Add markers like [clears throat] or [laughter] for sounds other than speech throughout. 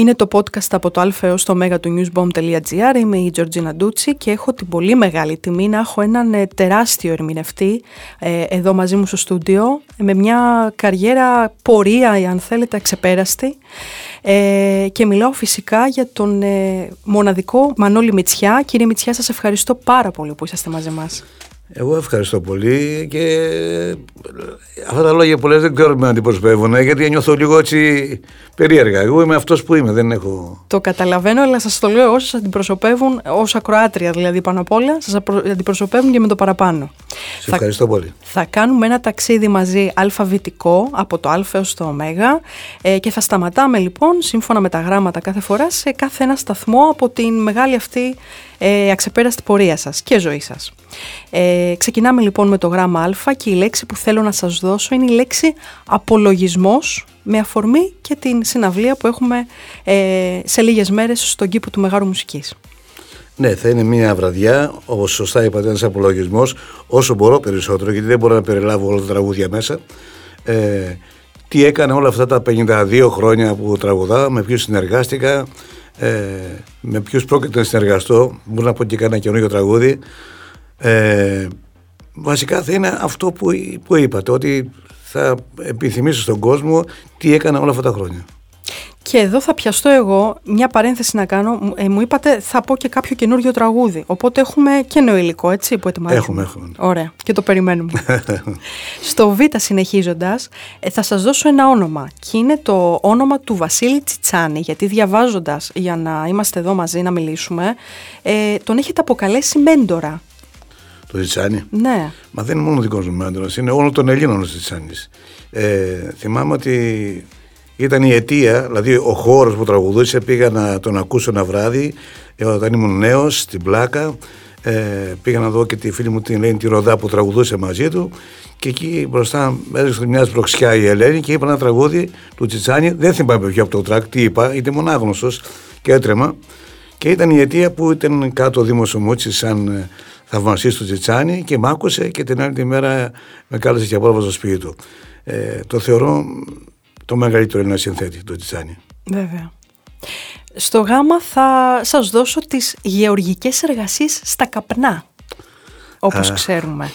Είναι το podcast από το α έως το μέγα του newsbomb.gr. Είμαι η Τζορτζίνα Ντούτσι και έχω την πολύ μεγάλη τιμή να έχω έναν ε, τεράστιο ερμηνευτή ε, εδώ μαζί μου στο στούντιο με μια καριέρα πορεία, αν θέλετε, αξεπέραστη. Ε, και μιλάω φυσικά για τον ε, μοναδικό Μανώλη Μητσιά. Κύριε Μητσιά, σας ευχαριστώ πάρα πολύ που είσαστε μαζί μας. Εγώ ευχαριστώ πολύ και αυτά τα λόγια που λες δεν ξέρω με αντιπροσωπεύουν γιατί νιώθω λίγο έτσι περίεργα. Εγώ είμαι αυτός που είμαι, δεν έχω... Το καταλαβαίνω, αλλά σας το λέω εγώ σας αντιπροσωπεύουν ως ακροάτρια δηλαδή πάνω απ' όλα, σας αντιπροσωπεύουν και με το παραπάνω. Σε ευχαριστώ πολύ. Θα κάνουμε ένα ταξίδι μαζί αλφαβητικό από το α έως το ω ε, και θα σταματάμε λοιπόν σύμφωνα με τα γράμματα κάθε φορά σε κάθε ένα σταθμό από την μεγάλη αυτή ε, αξεπέραστη πορεία σας και ζωή σας. Ε, ξεκινάμε λοιπόν με το γράμμα α και η λέξη που θέλω να σας δώσω είναι η λέξη απολογισμός με αφορμή και την συναυλία που έχουμε ε, σε λίγες μέρες στον κήπο του Μεγάρου Μουσικής. Ναι, θα είναι μια βραδιά, όπως σωστά είπατε, ένας απολογισμός, όσο μπορώ περισσότερο, γιατί δεν μπορώ να περιλάβω όλα τα τραγούδια μέσα. Ε, τι έκανα όλα αυτά τα 52 χρόνια που τραγουδάω, με ποιους συνεργάστηκα, ε, με ποιους πρόκειται να συνεργαστώ. Μπορώ να πω και κανένα καινούργιο τραγούδι. Ε, βασικά θα είναι αυτό που, που είπατε, ότι θα επιθυμήσω στον κόσμο τι έκανα όλα αυτά τα χρόνια. Και εδώ θα πιαστώ εγώ μια παρένθεση να κάνω. Ε, μου είπατε θα πω και κάποιο καινούριο τραγούδι. Οπότε έχουμε και νέο υλικό, έτσι, που ετοιμάζουμε. Έχουμε, έχουμε. Ωραία. Και το περιμένουμε. [laughs] Στο Β συνεχίζοντας, ε, θα σας δώσω ένα όνομα. Και είναι το όνομα του Βασίλη Τσιτσάνη. Γιατί διαβάζοντας, για να είμαστε εδώ μαζί να μιλήσουμε, ε, τον έχετε αποκαλέσει μέντορα. Το Τσιτσάνη. Ναι. Μα δεν είναι μόνο δικός μου μέντορα, είναι όλο των Ελλήνων ο Τσιτσάνη. Ε, θυμάμαι ότι ήταν η αιτία, δηλαδή ο χώρος που τραγουδούσε, πήγα να τον ακούσω ένα βράδυ ε, όταν ήμουν νέος στην πλάκα. Ε, πήγα να δω και τη φίλη μου την Ελένη τη Ροδά που τραγουδούσε μαζί του και εκεί μπροστά έδειξε μια σπροξιά η Ελένη και είπα ένα τραγούδι του Τσιτσάνη. Δεν θυμάμαι ποιο από το τρακ, τι είπα, ήταν μονάγνωστο και έτρεμα. Και ήταν η αιτία που ήταν κάτω ο Δήμος Ομούτσι σαν ε, θαυμαστή του Τσιτσάνη και μ' άκουσε και την άλλη τη μέρα με κάλεσε και απόλαυα στο σπίτι του. Ε, το θεωρώ το μεγαλύτερο Έλληνα συνθέτη, το Τιτσάνι. Βέβαια. Στο γάμα θα σας δώσω τις γεωργικές εργασίες στα καπνά, όπως ξέρουμε.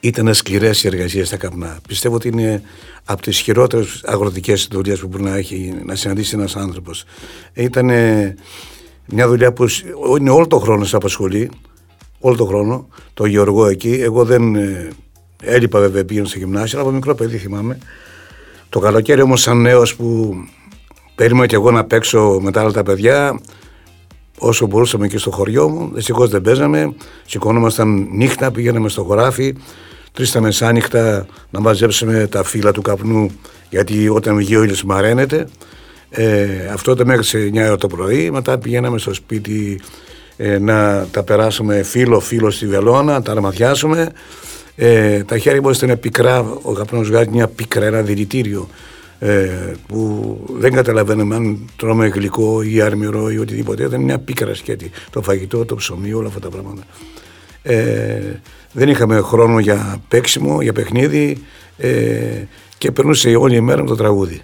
Ήταν σκληρές οι εργασίες στα καπνά. Πιστεύω ότι είναι από τις χειρότερες αγροτικές δουλειές που μπορεί να έχει να συναντήσει ένας άνθρωπος. Ήταν μια δουλειά που είναι όλο το χρόνο σε απασχολεί. Όλο το χρόνο. Το γεωργό εκεί. Εγώ δεν ε, έλειπα βέβαια πήγαινα στο γυμνάσιο, αλλά από μικρό παιδί θυμάμαι. Το καλοκαίρι όμως σαν νέος που περίμενα και εγώ να παίξω με τα άλλα τα παιδιά όσο μπορούσαμε και στο χωριό μου, δυστυχώς δεν παίζαμε, σηκώνομασταν νύχτα, πήγαιναμε στο χωράφι, τρεις τα μεσάνυχτα να μαζέψουμε τα φύλλα του καπνού γιατί όταν βγει ο ήλιος μαραίνεται. Ε, αυτό ήταν μέχρι σε 9 ώρα το πρωί, μετά πηγαίναμε στο σπίτι ε, να τα περάσουμε φύλλο-φύλλο στη βελόνα, τα αρμαθιάσουμε ε, τα χέρια μας ήταν πικρά, ο καπνός βγάζει μια πικρά, ένα δηλητήριο ε, που δεν καταλαβαίνουμε αν τρώμε γλυκό ή αρμυρό ή οτιδήποτε. Ήταν μια πίκρα σκέτη. Το φαγητό, το ψωμί, όλα αυτά τα πράγματα. Ε, δεν είχαμε χρόνο για παίξιμο, για παιχνίδι ε, και περνούσε όλη η μέρα με το τραγούδι.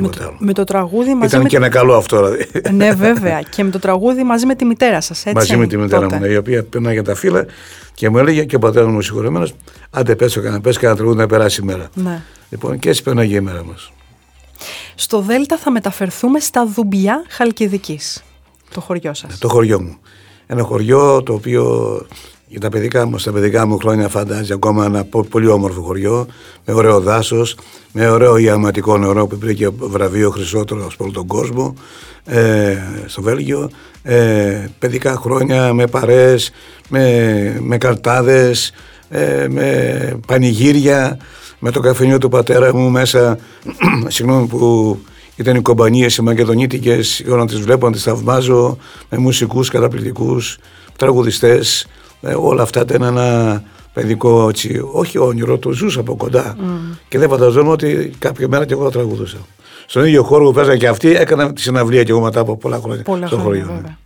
Με το, με το τραγούδι μαζί Ήταν με... και ένα καλό αυτό δηλαδή. ναι βέβαια και με το τραγούδι μαζί με τη μητέρα σας έτσι. Μαζί με τη μητέρα μου, ναι, η οποία περνάει για τα φύλλα και μου έλεγε και ο πατέρας μου συγχωρεμένος, άντε πες το κανένα, πες κανένα τραγούδι να περάσει η μέρα. Ναι. Λοιπόν, και έτσι περνάει η μέρα μας. Στο Δέλτα θα μεταφερθούμε στα Δουμπιά Χαλκιδικής. Το χωριό σας. Το χωριό μου. Ένα χωριό το οποίο για τα παιδικά μου, στα παιδικά μου χρόνια φαντάζει ακόμα ένα πολύ όμορφο χωριό, με ωραίο δάσος, με ωραίο ιαματικό νερό που πήρε και βραβείο χρυσότερο από όλο τον κόσμο ε, στο Βέλγιο. Ε, παιδικά χρόνια με παρέες, με, με καρτάδες, ε, με πανηγύρια, με το καφενείο του πατέρα μου μέσα, [clears throat] συγγνώμη που ήταν οι κομπανίες οι μακεδονίτικες, να τις βλέπω, να τις θαυμάζω, με μουσικούς καταπληκτικούς, τραγουδιστές, ε, όλα αυτά ήταν ένα παιδικό έτσι, όχι όνειρο, το ζούσα από κοντά mm. και δεν φανταζόμουν ότι κάποια μέρα και εγώ θα τραγουδούσα. Στον ίδιο χώρο που παίζανε και αυτοί έκανα τη συναυλία και εγώ μετά από πολλά χρόνια πολλά στο χωριό. Βέβαια.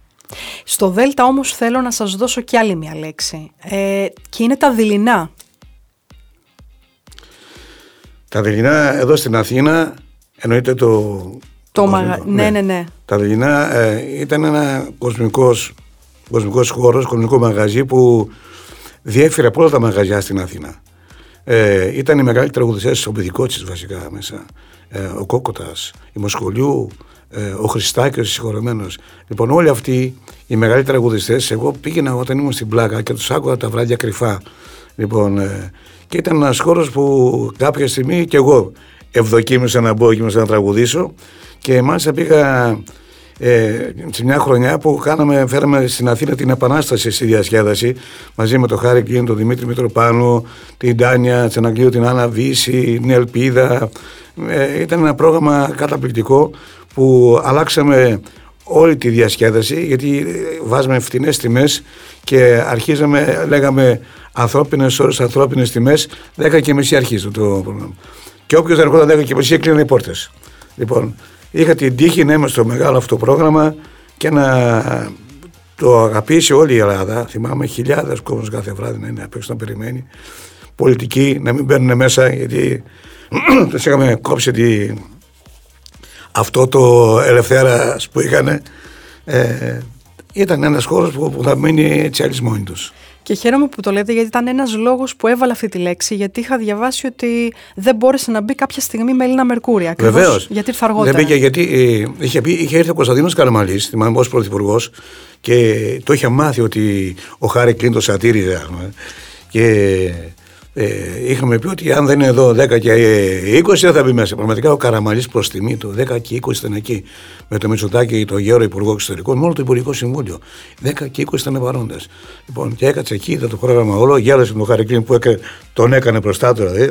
Στο Δέλτα όμως θέλω να σας δώσω κι άλλη μια λέξη ε, και είναι τα δειλινά. Τα δειλινά εδώ στην Αθήνα εννοείται το Το μαγα... ναι, ναι, ναι. Τα Δελινά ε, ήταν ένα κοσμικός, κοσμικός χώρος, κοσμικό μαγαζί που διέφερε από όλα τα μαγαζιά στην Αθήνα. Ε, ήταν οι μεγάλοι τραγουδιστές, ο Πηδικότσης βασικά μέσα, ε, ο Κόκοτας, η Μοσχολιού, ε, ο Χριστάκης, ο συγχωρεμένος. Λοιπόν, όλοι αυτοί οι μεγάλοι τραγουδιστές, εγώ πήγαινα όταν ήμουν στην πλάκα και τους άκουγα τα βράδια κρυφά. Λοιπόν, ε, και ήταν ένας χώρος που κάποια στιγμή και εγώ ευδοκίμησα να μπω και να τραγουδήσω και μάλιστα πήγα ε, σε μια χρονιά που κάναμε, φέραμε στην Αθήνα την Επανάσταση στη διασκέδαση μαζί με τον Χάρη Κλίν, τον Δημήτρη Μητροπάνου, την Τάνια Τσεναγκλίου, την Άννα Βύση, την Ελπίδα. Ε, ήταν ένα πρόγραμμα καταπληκτικό που αλλάξαμε όλη τη διασκέδαση γιατί βάζαμε φτηνές τιμές και αρχίζαμε, λέγαμε ανθρώπινες ώρες, ανθρώπινες τιμές, 10 και μισή αρχίζει το πρόγραμμα. Και όποιος δεν ερχόταν 10 και μισή έκλεινε οι πόρτες. Λοιπόν, είχα την τύχη να είμαι στο μεγάλο αυτό πρόγραμμα και να το αγαπήσει όλη η Ελλάδα. Θυμάμαι χιλιάδες κόσμος κάθε βράδυ να είναι απ' έξω να περιμένει. Πολιτικοί να μην μπαίνουν μέσα γιατί [clears throat] τους είχαμε κόψει τη... αυτό το ελευθέρας που είχαν. Ε, ήταν ένας χώρος που, που θα μείνει έτσι άλλοι μόνοι του. Και χαίρομαι που το λέτε γιατί ήταν ένας λόγος που έβαλα αυτή τη λέξη. Γιατί είχα διαβάσει ότι δεν μπόρεσε να μπει κάποια στιγμή με Έλληνα Μερκούρια. Βεβαίως. Γιατί ήρθε αργότερα. Δεν μπήκε γιατί ε, είχε, πει, είχε έρθει ο Κωνσταντίνος Καραμαλής, θυμάμαι ως πρωθυπουργός, και το είχε μάθει ότι ο Χάρη Κλίντος σατήριζε. Και ε, είχαμε πει ότι αν δεν είναι εδώ 10 και 20 δεν θα μπει μέσα. Πραγματικά ο Καραμαλής προς τιμή του 10 και 20 ήταν εκεί. Με το Μητσοτάκι, το Γέρο Υπουργό Εξωτερικών, μόνο το Υπουργικό Συμβούλιο. 10 και 20 ήταν παρόντες. Λοιπόν, και έκατσε εκεί, είδα το πρόγραμμα όλο, γέλασε με τον Χαρικλίν που έκανε, τον έκανε μπροστά του δηλαδή.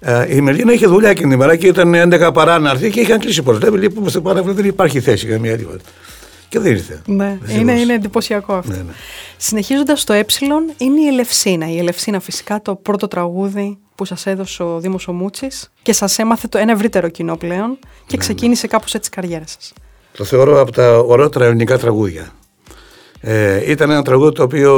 Ε, η Μελίνα είχε δουλειά εκείνη την ημέρα και ήταν 11 παρά να έρθει και είχαν κλείσει ποτέ. Λέει, που είμαστε πάρα δεν υπάρχει θέση καμία τίποτα. Και δεν ήρθε. Ναι, είναι, είναι εντυπωσιακό αυτό. Ναι, ναι. Συνεχίζοντας το ε, είναι η Ελευσίνα. Η Ελευσίνα, φυσικά, το πρώτο τραγούδι που σας έδωσε ο Δήμος Ομούτσι και σας έμαθε το ένα ευρύτερο κοινό πλέον και ναι, ξεκίνησε ναι. κάπως έτσι η καριέρα σας. Το θεωρώ από τα ωραιότερα ελληνικά τραγούδια. Ε, ήταν ένα τραγούδι το οποίο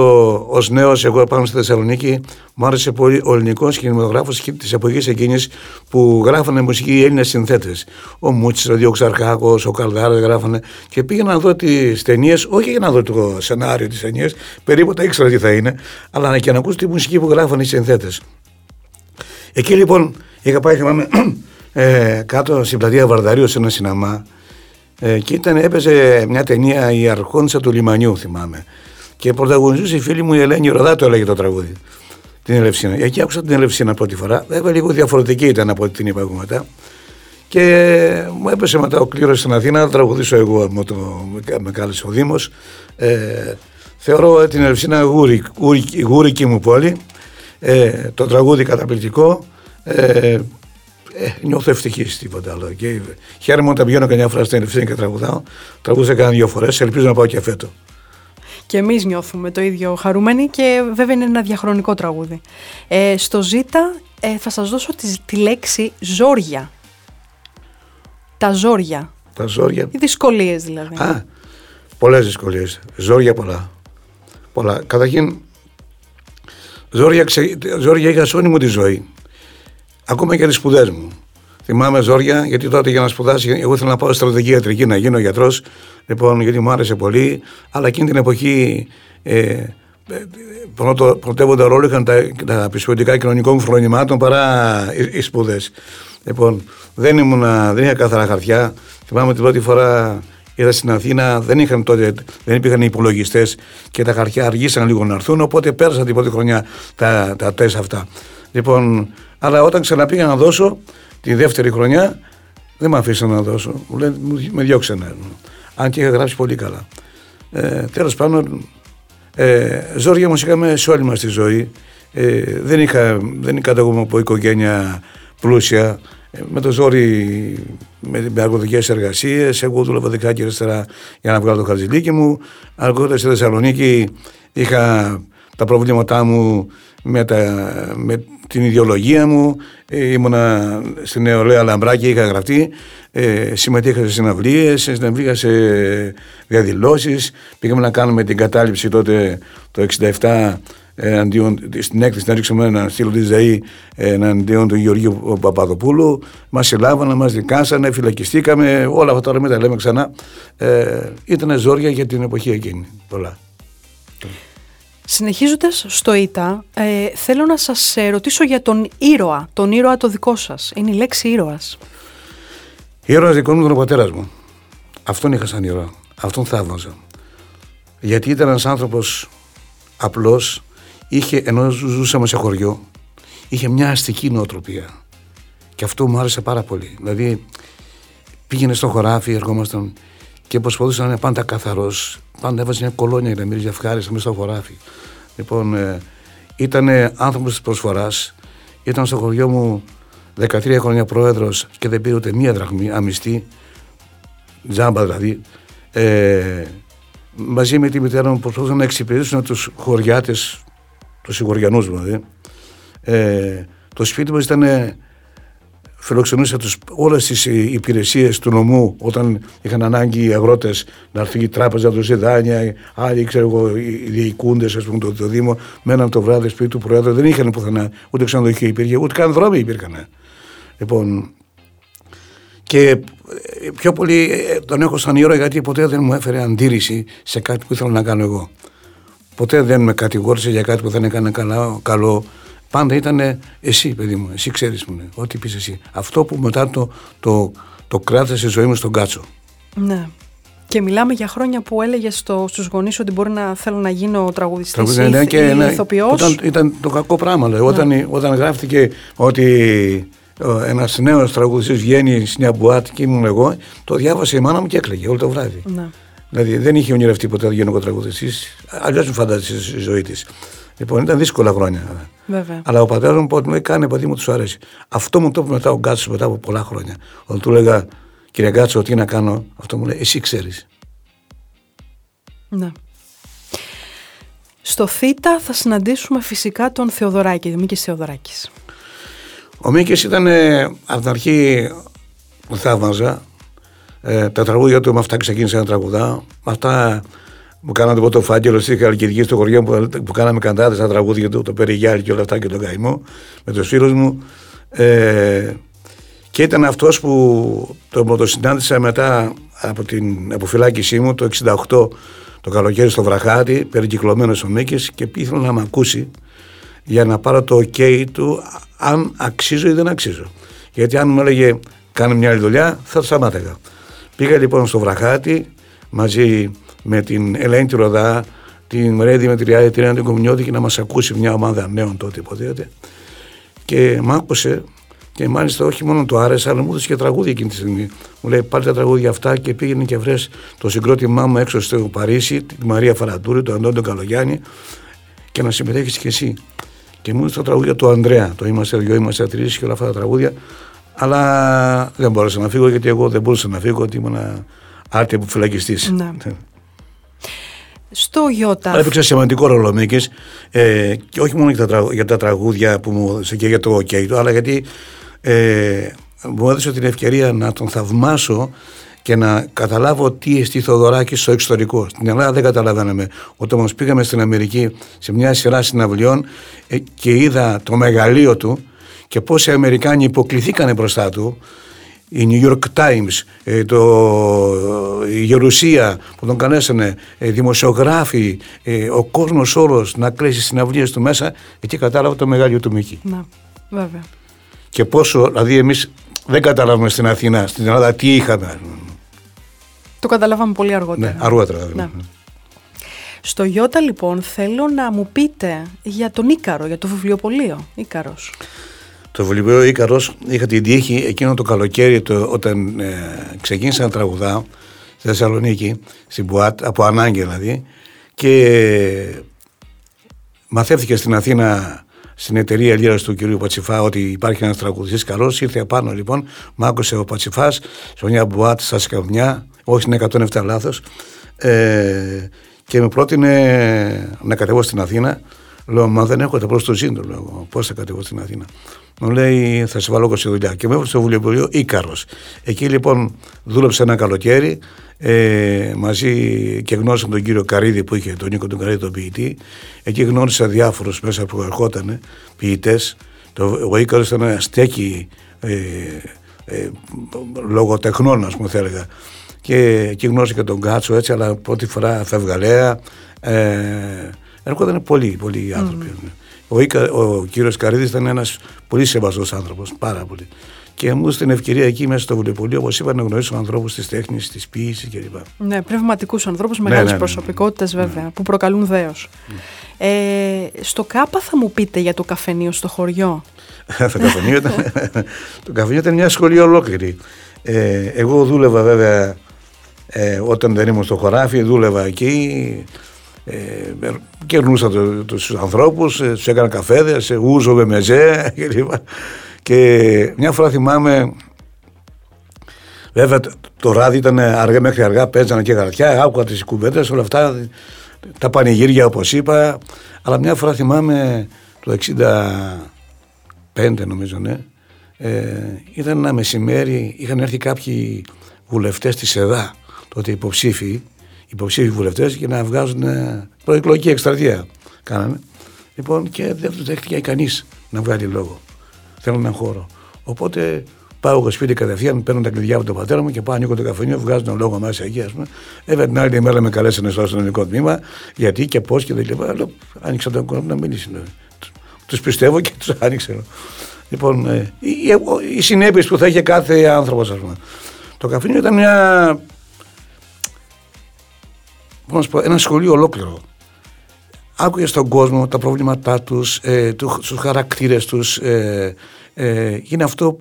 ως νέος, εγώ πάνω στη Θεσσαλονίκη, μου άρεσε πολύ ο ελληνικός κινηματογράφος της εποχής εκείνης που γράφανε μουσική οι Έλληνες συνθέτες. Ο Μούτσης, ο Διοξαρχάκο, ο Καλδάρα γράφανε. Και πήγαινα να δω τις ταινίες, όχι για να δω το σενάριο της ταινίας, περίπου τα ήξερα τι θα είναι, αλλά και να ακούσω τη μουσική που γράφανε οι συνθέτες. Εκεί λοιπόν είχα πάει, θυμάμαι, [clears throat] ε, κάτω στην πλατεία Βαρδαρίου σε ένα συναμά ε, και ήταν, έπαιζε μια ταινία η Αρχόντσα του Λιμανιού, θυμάμαι. Και πρωταγωνιστούσε η φίλη μου η Ελένη Ροδά, το έλεγε το τραγούδι. Την Ελευσίνα. Εκεί άκουσα την Ελευσίνα πρώτη φορά. Βέβαια λίγο διαφορετική ήταν από ό,τι την είπα εγώ μετά. Και μου έπεσε μετά ο κλήρος στην Αθήνα να τραγουδήσω εγώ. Με, το, με κάλεσε ο Δήμος. Ε, θεωρώ την Ελευσίνα γούρι, γούρι, γούρικη μου πόλη. Ε, το τραγούδι καταπληκτικό. Ε, ε, νιώθω ευτυχής τίποτα άλλο. Και χαίρομαι όταν πηγαίνω καμιά φορά στην Ελευθερία και τραγουδάω. Τραγούδισα κανένα δύο φορές. Ελπίζω να πάω και φέτο. Και εμείς νιώθουμε το ίδιο χαρούμενοι και βέβαια είναι ένα διαχρονικό τραγούδι. Ε, στο Ζήτα ε, θα σας δώσω τη, τη λέξη ζόρια. Τα ζόρια. Τα ζόρια. Οι δυσκολίες δηλαδή. Α, πολλές δυσκολίες. Ζόρια πολλά. πολλά. Καταρχήν, ζόρια, ξε... ζόρια είχα σε όλη μου τη ζωή. Ακόμα και τις σπουδές μου. Θυμάμαι ζόρια, γιατί τότε για να σπουδάσει, εγώ ήθελα να πάω στρατηγική ιατρική, να γίνω γιατρός. Λοιπόν, γιατί μου άρεσε πολύ. Αλλά εκείνη την εποχή ε, πρώτο, πρωτεύοντα ρόλο είχαν τα, τα πιστοποιητικά κοινωνικών φρονημάτων παρά οι, οι σπουδές. Λοιπόν, δεν, ήμουν, δεν είχα καθαρά χαρτιά. Θυμάμαι την πρώτη φορά είδα στην Αθήνα, δεν, είχαν τότε, δεν υπήρχαν υπολογιστές και τα χαρτιά αργήσαν λίγο να έρθουν. Οπότε πέρασα την πρώτη χρονιά τα, τα τεστ αυτά. Λοιπόν, αλλά όταν ξαναπήγα να δώσω τη δεύτερη χρονιά, δεν με αφήσαν να δώσω. Μου λένε, με διώξανε. Αν και είχα γράψει πολύ καλά. Ε, Τέλος πάντων, ε, ζόρια μου είχαμε σε όλη μας τη ζωή. Ε, δεν είχα, δεν είχα από οικογένεια πλούσια. Ε, με το ζόρι, με, με εργασίες εργασίες. Εγώ δούλευα δικά και αριστερά για να βγάλω το χαρτζηλίκι μου. Αργότερα στη Θεσσαλονίκη είχα τα προβλήματά μου με, τα, με την ιδεολογία μου. Ε, ήμουνα στην νεολαία Λαμπράκη, είχα γραφτεί. Ε, συμμετείχα σε συναυλίες, συμμετείχα σε διαδηλώσεις. Πήγαμε να κάνουμε την κατάληψη τότε το 67 εναντίον, στην έκθεση να ρίξουμε ένα στήλο της ΔΕΗ εναντίον του Γεωργίου Παπαδοπούλου. Μας συλλάβανε, μας δικάσανε, φυλακιστήκαμε. Όλα αυτά τώρα μην τα λέμε ξανά. Ε, ήταν ζόρια για την εποχή εκείνη. Πολλά. Συνεχίζοντας στο ΙΤΑ, ε, θέλω να σας ρωτήσω για τον ήρωα, τον ήρωα το δικό σας. Είναι η λέξη ήρωας. Ήρωας δικό μου ήταν ο πατέρας μου. Αυτόν είχα σαν ήρωα. Αυτόν θαύμαζα. Γιατί ήταν ένας άνθρωπος απλός, είχε, ενώ ζούσαμε σε χωριό, είχε μια αστική νοοτροπία. Και αυτό μου άρεσε πάρα πολύ. Δηλαδή, πήγαινε στο χωράφι, ερχόμασταν και προσπαθούσε να είναι πάντα καθαρός. Πάντα έβαζε μια κολόνια για να μυρίζει ευχάριστα μέσα στο χωράφι. Λοιπόν, ε, ήταν άνθρωπος της προσφοράς. Ήταν στο χωριό μου 13 χρόνια πρόεδρος και δεν πήρε ούτε μία δραχμή αμυστή. Τζάμπα δηλαδή. Ε, μαζί με τη μητέρα μου προσπαθούσαν να εξυπηρετήσουν τους χωριάτες, τους σιγουριανού δηλαδή. Ε, το σπίτι μας ήταν φιλοξενούσε τους, όλες τις υπηρεσίες του νομού όταν είχαν ανάγκη οι αγρότες να έρθει η τράπεζα του δάνεια, άλλοι ξέρω εγώ, οι διοικούντες ας πούμε το, το Δήμο, μέναν το βράδυ σπίτι του Προέδρου, δεν είχαν πουθενά, ούτε ξενοδοχείο υπήρχε, ούτε καν δρόμοι υπήρχαν. Λοιπόν, και πιο πολύ ε, τον έχω σαν ήρωα γιατί ποτέ δεν μου έφερε αντίρρηση σε κάτι που ήθελα να κάνω εγώ. Ποτέ δεν με κατηγόρησε για κάτι που δεν έκανε καλά, καλό Πάντα ήταν εσύ, παιδί μου, εσύ ξέρεις μου, ναι, ό,τι πεις εσύ. Αυτό που μετά το, το, το κράτησε η ζωή μου στον κάτσο. Ναι. Και μιλάμε για χρόνια που έλεγε στο, στους γονείς ότι μπορεί να θέλω να γίνω τραγουδιστής ή, ναι, και, ή ναι, ηθοποιός. Ήταν, ήταν το κακό πράγμα. Ναι. Όταν, όταν γράφτηκε ότι ένας νέος τραγουδιστής βγαίνει στην μια μπουάτ και ήμουν εγώ, το διάβασε η μάνα μου και έκλαιγε όλο το βράδυ. Ναι. Δηλαδή δεν είχε ονειρευτεί ποτέ να γίνω τραγουδιστής. Αλλιώς μου φαντάζεσαι η ζωή της. Λοιπόν, ήταν δύσκολα χρόνια. Βέβαια. Αλλά ο πατέρας μου μου λέει: Κάνε παιδί μου, τους αρέσει. Αυτό μου το είπε μετά ο Γκάτσος μετά από πολλά χρόνια. Όταν του έλεγα, Κύριε Γκάτσο, τι να κάνω, αυτό μου λέει: Εσύ ξέρεις. Ναι. Στο ΘΙΤΑ θα συναντήσουμε φυσικά τον Θεοδωράκη, Μίκης Θεοδωράκης. Ο Μίκης ήταν ε, από την αρχή που θαύμαζα. Ε, τα τραγούδια του με αυτά ξεκίνησε να τραγουδά. Με αυτά μου κάνατε το φάκελο στη Χαλκιδική στο χωριό που, που κάναμε καντάδε στα τραγούδια του, το Περιγιάρι και όλα αυτά και τον Καημό με τους φίλους μου. Ε, και ήταν αυτός που το, το συνάντησα μετά από την αποφυλάκησή μου το 68 το καλοκαίρι στο Βραχάτι, περικυκλωμένος ο Μίκης και ήθελε να με ακούσει για να πάρω το ok του αν αξίζω ή δεν αξίζω. Γιατί αν μου έλεγε κάνε μια άλλη δουλειά θα το σταμάταγα. Πήγα λοιπόν στο Βραχάτι μαζί με την Ελένη Ροδά, την Μαρία Δημητριάδη, την Άννα Κομινιώτη και να μας ακούσει μια ομάδα νέων τότε υποτίθεται. Και μ' άκουσε και μάλιστα όχι μόνο το άρεσε, αλλά μου έδωσε και τραγούδια εκείνη τη στιγμή. Μου λέει: Πάρε τα τραγούδια αυτά και πήγαινε και βρες το συγκρότημά μου έξω στο Παρίσι, τη Μαρία Φαραντούρη, τον Αντώνιο Καλογιάννη και να συμμετέχεις κι εσύ. Και μου έδωσε τα τραγούδια του Ανδρέα. Το είμαστε δυο, είμαστε τρεις και όλα αυτά τα τραγούδια. Αλλά δεν μπόρεσα να φύγω γιατί εγώ δεν μπορούσα να φύγω, ότι ήμουν άρτια που φυλακιστής. Ναι στο Ιώτα. Έπαιξε σημαντικό ρόλο Μίκης ε, και όχι μόνο για τα, για τα τραγούδια που μου έδωσε και για το OK του, αλλά γιατί ε, μου έδωσε την ευκαιρία να τον θαυμάσω και να καταλάβω τι εστί Θοδωράκη στο εξωτερικό. Στην Ελλάδα δεν καταλαβαίναμε. Όταν μας πήγαμε στην Αμερική σε μια σειρά συναυλιών ε, και είδα το μεγαλείο του και πόσοι Αμερικάνοι υποκληθήκανε μπροστά του η New York Times, ε, το, η Γερουσία που τον καλέσανε, ε, δημοσιογράφοι, ε, ο κόσμος όλος να κλέσει συναυλίες του μέσα, εκεί κατάλαβα το μεγάλο του Μίκη. Να, βέβαια. Και πόσο, δηλαδή εμείς δεν καταλάβουμε στην Αθήνα, στην Ελλάδα τι είχαμε. Το καταλάβαμε πολύ αργότερα. Ναι, αργότερα. Δηλαδή. Ναι. Στο Ιώτα λοιπόν θέλω να μου πείτε για τον Ίκαρο, για το βιβλιοπωλείο Ίκαρος. Το βιβλίο Ίκαρος είχα την τύχη εκείνο το καλοκαίρι το, όταν ε, ξεκίνησα να τραγουδάω στη Θεσσαλονίκη, στην Πουάτ, από ανάγκη δηλαδή, και μαθεύτηκε στην Αθήνα στην εταιρεία Λύρα του κυρίου Πατσιφά ότι υπάρχει ένας τραγουδιστής καλός. Ήρθε απάνω λοιπόν, μ' άκουσε ο Πατσιφάς σε μια μπουάτ στα Σκαβνιά, όχι στην 107 λάθος, ε, και με πρότεινε να κατεβώ στην Αθήνα Λέω, μα δεν έχω τα προ το σύνδρομο. Πώς θα κατεβώ στην Αθήνα. Μου λέει, θα σε βάλω σε δουλειά. Και με έβαλε στο βιβλιοπωλείο Ήκαρο. Εκεί λοιπόν δούλεψε ένα καλοκαίρι ε, μαζί και γνώρισα τον κύριο Καρίδη που είχε, τον Νίκο τον Καρίδη, τον ποιητή. Εκεί γνώρισα διάφορους μέσα που ερχόταν ποιητές. Ο Ήκαρο ήταν ένα στέκι ε, ε, λογοτεχνών, ας πούμε, θα έλεγα. Και εκεί γνώρισα και τον Κάτσο έτσι, αλλά πρώτη φορά φευγαλέα. Ε, έρχονταν πολλοί, πολλοί άνθρωποι. Mm. Ο, Ικα, ο κύριος Καρίδης ήταν ένας πολύ σεβαστό άνθρωπος, πάρα πολύ. Και μου έδωσε την ευκαιρία εκεί μέσα στο βιβλιοπωλείο, όπως είπα, να γνωρίσω ανθρώπους της τέχνης, της ποιήσης κλπ. Ναι, πνευματικούς ανθρώπους, μεγάλες ναι, ναι, ναι, προσωπικότητε βέβαια, που προκαλούν δέος. Ε, στο ΚΑΠΑ θα μου πείτε για το καφενείο στο χωριό. [laughs] το, καφενείο ήταν, [laughs] το καφενείο ήταν μια σχολή ολόκληρη. Ε, εγώ δούλευα βέβαια ε, όταν δεν ήμουν στο χωράφι, δούλευα εκεί. Ε, κερνούσα το, τους ανθρώπους, ε, τους έκανα καφέδες, ούζο με μεζέ [laughs] κλπ. Και μια φορά θυμάμαι, βέβαια το ράδι ήταν αργά μέχρι αργά, παίζανε και γαρτιά, άκουγα τις κουβέντες, όλα αυτά, τα πανηγύρια όπως είπα, αλλά μια φορά θυμάμαι το 65 νομίζω, ναι, ε, ήταν ένα μεσημέρι, είχαν έρθει κάποιοι βουλευτές της ΕΔΑ, τότε υποψήφοι, υποψήφοι βουλευτές για να βγάζουν προεκλογική εκστρατεία. Κάνανε. Λοιπόν, και δεν τους δέχτηκε κανείς να βγάλει λόγο. Θέλουν έναν χώρο. Οπότε πάω εγώ σπίτι κατευθείαν, παίρνω τα κλειδιά από τον πατέρα μου και πάω ανοίγω το καφενείο, βγάζω τον λόγο μέσα εκεί, ας πούμε. Βέβαια την άλλη μέρα με καλέσανε στο αστυνομικό τμήμα, γιατί και πώς και δεν λοιπά. Αλλά άνοιξα τον κόσμο να μιλήσει. Τους πιστεύω και τους άνοιξε. Λοιπόν, ε, οι, οι συνέπειες που θα είχε κάθε άνθρωπος, ας πούμε. Το καφενείο ήταν μια πώς πω, ένα σχολείο ολόκληρο. Άκουγες στον κόσμο τα προβλήματά τους, ε, τους χαρακτήρες τους. Ε, ε, είναι αυτό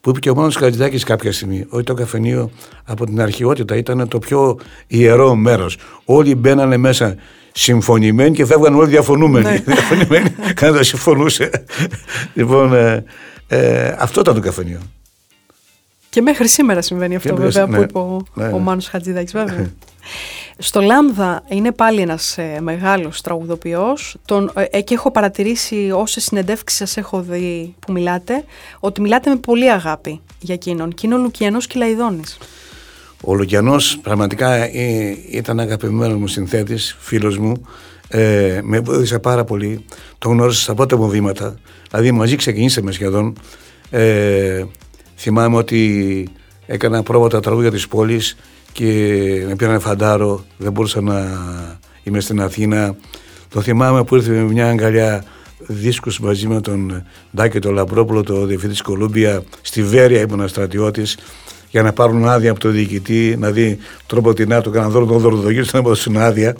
που είπε και ο Μάνος Χατζηδάκης κάποια στιγμή, ότι το καφενείο από την αρχαιότητα ήταν το πιο ιερό μέρος. Όλοι μπαίνανε μέσα συμφωνημένοι και φεύγαν όλοι διαφωνούμενοι. Ναι. [laughs] διαφωνημένοι, κανένας συμφωνούσε. [laughs] λοιπόν, ε, ε, αυτό ήταν το καφενείο. Και μέχρι σήμερα συμβαίνει αυτό βέβαια ναι, που είπε ο, ναι, ναι. ο Μάνος Χατζηδάκης βέβαια. [laughs] Στο Λάμδα είναι πάλι ένας ε, μεγάλος τραγουδοποιός. Τον, ε, ε, και έχω παρατηρήσει όσες συνεντεύξεις σας έχω δει που μιλάτε ότι μιλάτε με πολύ αγάπη για εκείνον και είναι ο Λουκιανός Κυλαϊδόνης. Ο Λουκιανός πραγματικά ε, ήταν αγαπημένος μου συνθέτης, φίλος μου, ε, με βοήθησε πάρα πολύ, τον γνώρισα στα πρώτα μου βήματα, δηλαδή μαζί ξεκινήσαμε σχεδόν, ε, θυμάμαι ότι έκανα πρόβατα τραγούδια της πόλης και με πήραν φαντάρο, δεν μπορούσα να είμαι στην Αθήνα. Το θυμάμαι που ήρθε με μια αγκαλιά δίσκους μαζί με τον Ντάκη τον Λαμπρόπουλο, το διευθυντής της Κολούμπια, στη Βέρεια ήμουν στρατιώτης, για να πάρουν άδεια από τον διοικητή, να δει τρόπο την άδεια, τον δώρο, τον δωροδογείο, να έδωσαν άδεια,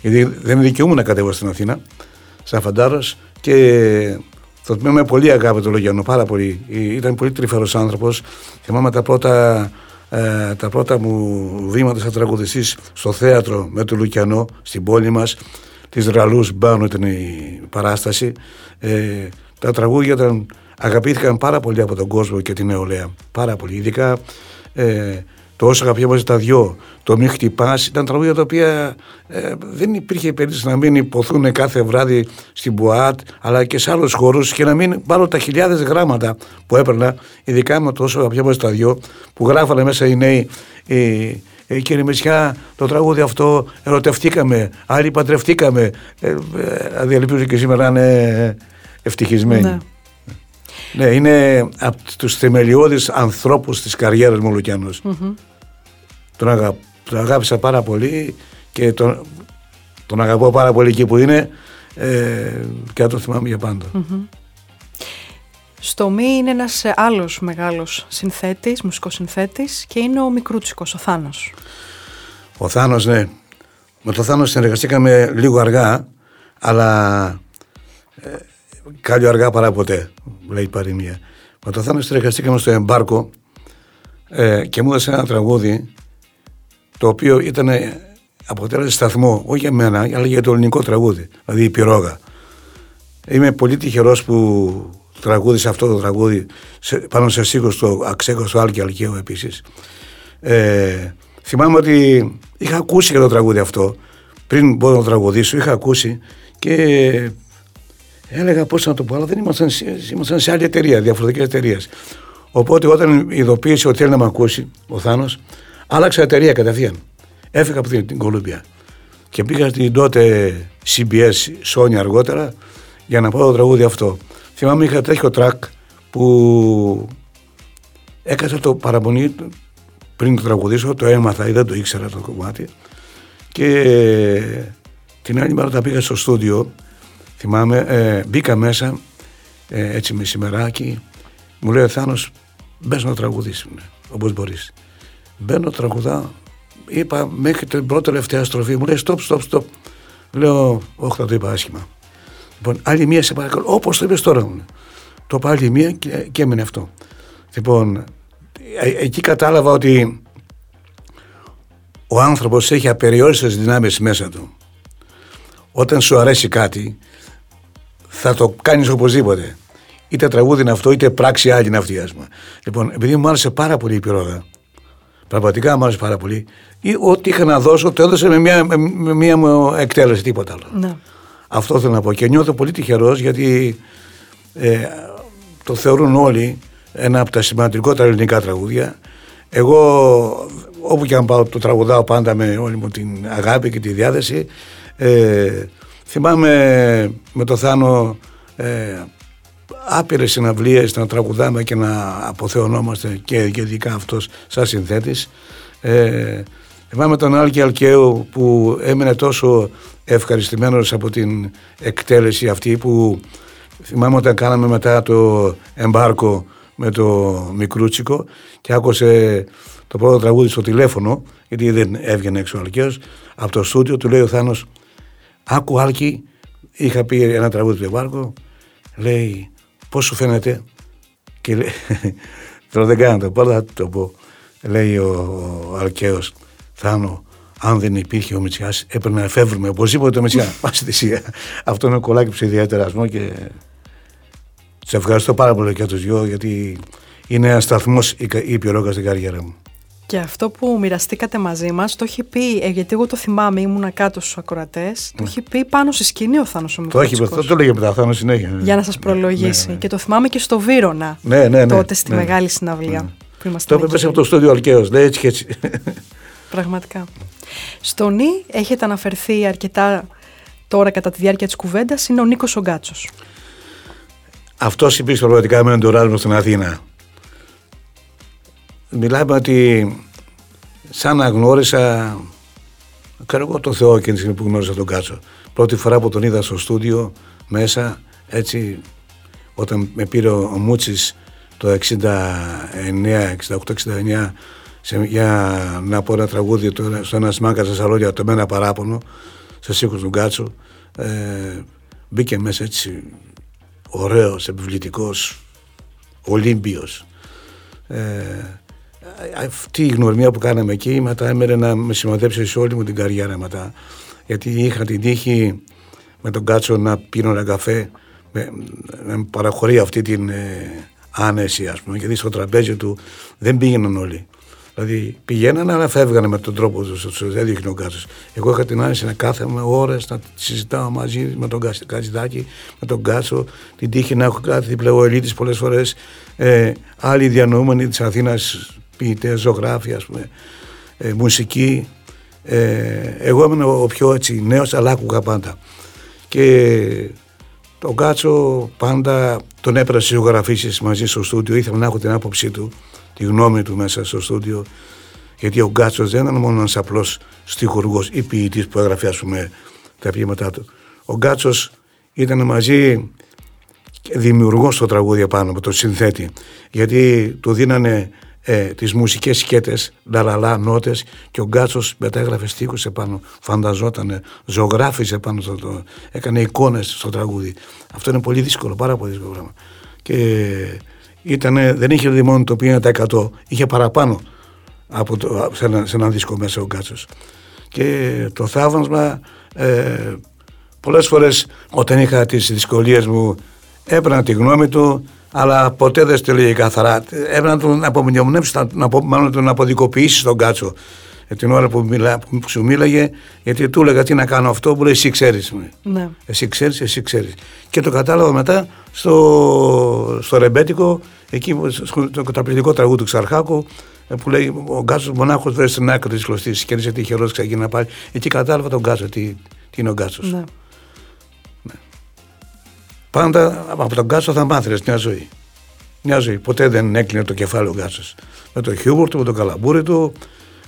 γιατί δεν δικαιούμαι να κατέβω στην Αθήνα, σαν φαντάρος και το τμήμα με πολύ αγάπη το Λογιανό, πάρα πολύ. Ήταν πολύ τρυφερός άνθρωπος. Θυμάμαι τα πρώτα ε, τα πρώτα μου βήματα σαν τραγουδιστής στο θέατρο με τον Λουκιανό στην πόλη μας της Ραλούς Μπάνου ήταν η παράσταση. Ε, τα τραγούδια ήταν, αγαπήθηκαν πάρα πολύ από τον κόσμο και την νεολαία. Πάρα πολύ. Ειδικά ε, το όσο αγαπιόμαστε τα δυο, το μη χτυπάς, ήταν τραγούδια τα οποία ε, δεν υπήρχε περίπτωση να μην υποθούν κάθε βράδυ στην Μπουάτ, αλλά και σε άλλους χώρους και να μην πάρω τα χιλιάδες γράμματα που έπαιρνα, ειδικά με το όσο αγαπιόμαστε τα δυο, που γράφανε μέσα οι νέοι. Ε, ε, κύριε Μεσιά, το τραγούδι αυτό ερωτευτήκαμε, άλλοι παντρευτήκαμε. Ε, ε, ελπίζω και σήμερα να είναι ευτυχισμένοι. Ναι. Ναι, είναι από τους θεμελιώδεις ανθρώπους της καριέρας μου ο Λουκιανός. Τον, αγα... τον αγάπησα πάρα πολύ και τον, τον αγαπώ πάρα πολύ εκεί που είναι ε, και θα τον θυμάμαι για πάντα. Στο Μη είναι ένας άλλος μεγάλος συνθέτης, μουσικοσυνθέτης και είναι ο Μικρούτσικος, ο Θάνος. Ο Θάνος, ναι. Με τον Θάνο συνεργαστήκαμε λίγο αργά, αλλά ε, κάλλιο αργά παρά ποτέ, λέει η παροιμία. Με τον Θάνο συνεργαστήκαμε στο εμπάρκο ε, και μου έδωσε ένα τραγούδι το οποίο ήταν αποτέλεσε σταθμό, όχι για μένα, αλλά για το ελληνικό τραγούδι, δηλαδή η πυρόγα. Είμαι πολύ τυχερός που τραγούδισα αυτό το τραγούδι σε, πάνω σε σίγουρο στο αξέχωστο Άλκη Αλκαίου επίσης. Ε, θυμάμαι ότι είχα ακούσει για το τραγούδι αυτό πριν μπορώ να τραγουδήσω, είχα ακούσει και Έλεγα πώς να το πω, αλλά δεν ήμασταν, ήμασταν σε άλλη εταιρεία, διαφορετικές εταιρείες. Οπότε όταν ειδοποίησε ότι θέλει να με ακούσει ο Θάνος, άλλαξα εταιρεία κατευθείαν. Έφυγα από την, την Κολούμπια. Και πήγα στην τότε CBS Sony αργότερα για να πάω το τραγούδι αυτό. Θυμάμαι είχα τέτοιο τρακ που έκανα το παραπονί πριν το τραγουδήσω, το έμαθα ή δεν το ήξερα το κομμάτι. Και την άλλη μέρα όταν πήγα στο στούντιο. Θυμάμαι ε, μπήκα μέσα ε, έτσι μεσημεράκι. Μου λέει ο Θάνος μπες να τραγουδήσεις όπως μπορείς μπαίνω τραγουδά είπα μέχρι την πρώτη τελευταία στροφή μου λέει stop stop stop λέω όχι θα το είπα άσχημα λοιπόν άλλη μία σε παρακαλώ όπως το είπες τώρα μου το είπα άλλη μία και, και έμεινε αυτό λοιπόν ε, εκεί κατάλαβα ότι ο άνθρωπος έχει απεριόριστες δυνάμεις μέσα του. Όταν σου αρέσει κάτι, θα το κάνεις οπωσδήποτε. Είτε τραγούδι είναι αυτό, είτε πράξη άλλη είναι αυτή. Ας Λοιπόν, επειδή μου άρεσε πάρα πολύ η πυρόδα, πραγματικά μου άρεσε πάρα πολύ, ή ό,τι είχα να δώσω, το έδωσε με μία, με μία μου εκτέλεση, τίποτα άλλο. Ναι. Αυτό θέλω να πω. Και νιώθω πολύ τυχερός γιατί ε, το θεωρούν όλοι ένα από τα σημαντικότερα ελληνικά τραγούδια. Εγώ όπου και αν πάω το τραγουδάω πάντα με όλη μου την αγάπη και τη διάθεση. Ε, θυμάμαι με το Θάνο ε, άπειρες συναυλίες να τραγουδάμε και να αποθεωνόμαστε και ειδικά αυτός σαν συνθέτης. Ε, θυμάμαι τον Άλκη Αλκαίου που έμεινε τόσο ευχαριστημένος από την εκτέλεση αυτή που θυμάμαι όταν κάναμε μετά το εμπάρκο με το Μικρούτσικο και άκουσε το πρώτο τραγούδι στο τηλέφωνο, γιατί δεν έβγαινε έξω ο Αλκαίος, από το στούντιο του λέει ο Θάνος, άκου Άλκη, είχα πει ένα τραγούδι του Εμπάρκο, λέει, πώς σου φαίνεται, και λέει, τώρα δεν κάνω το πω, θα το πω, λέει ο, ο Αλκαίος, Θάνο, αν δεν υπήρχε ο Μητσιάς, έπρεπε να εφεύρουμε οπωσδήποτε το Μητσιά. [laughs] Πάση θυσία. Αυτό είναι κολλάκι που σε ιδιαίτερασμό και σε ευχαριστώ πάρα πολύ και τους δυο γιατί είναι ένας σταθμός η πιερόκα στην καριέρα μου. Και αυτό που μοιραστήκατε μαζί μας, το έχει πει, ε, γιατί εγώ το θυμάμαι, ήμουνα κάτω στους ακροατές, το έχει πει πάνω στη σκηνή ο Θάνος ο Το έχει πει, αυτό το λέγε μετά, Θάνος συνέχεια. Ναι. Για να σας προλογίσει. Ναι, ναι. Και το θυμάμαι και στο Βύρονα. Ναι, ναι, τότε στη μεγάλη συναυλία. Που το έπρεπε από το στούντιο Αλκαίος. Ναι, έτσι και έτσι. Πραγματικά. Στο νη έχετε αναφερθεί αρκετά τώρα κατά τη διάρκεια της κουβέντας, είναι ο Νίκος Ογκάτσο. Αυτός υπήρξε πραγματικά με τον στην Αθήνα μιλάμε ότι σαν να γνώρισα ξέρω εγώ τον Θεό εκείνη που γνώρισα τον Κάτσο. Πρώτη φορά που τον είδα στο στούντιο μέσα έτσι όταν με πήρε ο, ο Μούτσης το 69, 68, 69 σε, για να πω ένα τραγούδι το, στο ένας σμάκα στα σαλόνια το μένα παράπονο σε οίκους του Γκάτσο ε, μπήκε μέσα έτσι ωραίος, επιβλητικός, Ολύμπιος ε, αυτή η γνωριμία που κάναμε εκεί μετά έμενε να με συμμετέψει σε όλη μου την καριέρα μετά. Γιατί είχα την τύχη με τον Κάτσο να πίνω ένα καφέ να με παραχωρεί αυτή την ε, άνεση ας πούμε γιατί στο τραπέζι του δεν πήγαιναν όλοι. Δηλαδή πηγαίνανε αλλά φεύγανε με τον τρόπο τους, δεν δείχνει ο Κάτσος. Εγώ είχα την άνεση να κάθομαι ώρες να συζητάω μαζί με τον Κατζηδάκη, με τον Κάτσο, την τύχη να έχω κάτι διπλεοελίτη πολλές φορές. Ε, άλλοι διανοούμενοι της Αθήνας ποιητές, ζωγράφοι, ας πούμε, ε, μουσική. Ε, εγώ ήμουν ο πιο έτσι νέος, αλλά άκουγα πάντα. Και τον Κάτσο πάντα τον έπαιρνα στις ζωγραφίσεις μαζί στο στούντιο, ήθελα να έχω την άποψή του, τη γνώμη του μέσα στο στούντιο, γιατί ο Γκάτσος δεν ήταν μόνο ένας απλός στιχουργός ή ποιητής που έγραφε ας πούμε τα ποιήματά του. Ο Γκάτσος ήταν μαζί δημιουργός στο τραγούδι πάνω με το συνθέτη γιατί του δίνανε ε, τις μουσικές σκέτες, λαλαλά, νότες και ο Γκάτσος μετάγραφε στίχους επάνω, φανταζόταν, ζωγράφιζε πάνω, στο, το, έκανε εικόνες στο τραγούδι. Αυτό είναι πολύ δύσκολο, πάρα πολύ δύσκολο πράγμα. Και ήτανε, δεν είχε δηλαδή μόνο το 50% είχε παραπάνω από το, σε, ένα, σε ένα δίσκο μέσα ο Γκάτσος. Και το θαύμασμα, ε, πολλές φορές όταν είχα τις δυσκολίες μου έπαιρνα τη γνώμη του αλλά ποτέ δεν στο λέγει καθαρά. Έπρεπε να τον απομνημονεύσει, να, μάλλον τον αποδικοποιήσεις τον κάτσο. ε, την ώρα που, μιλά, που σου μίλαγε, γιατί του έλεγα τι να κάνω αυτό, που λέει εσύ ξέρεις. Ναι. Εσύ ξέρεις, εσύ ξέρεις. Και το κατάλαβα μετά στο, στο ρεμπέτικο, εκεί στο καταπληκτικό τραγούδι του Ξαρχάκου, ε, που λέει ο Γκάτσος μονάχος βρει στην άκρη της κλωστής και είσαι τυχερό, να πάλι. Εκεί κατάλαβα τον Γκάτσο, τι, τι είναι ο Γκάτσος. Ναι. ναι. Πάντα από τον Γκάτσο θα μάθεις μια ζωή. Μια ζωή. Ποτέ δεν έκλεινε το κεφάλι ο Γκάτσο. Με το χιούμορ του, με το καλαμπούρι του,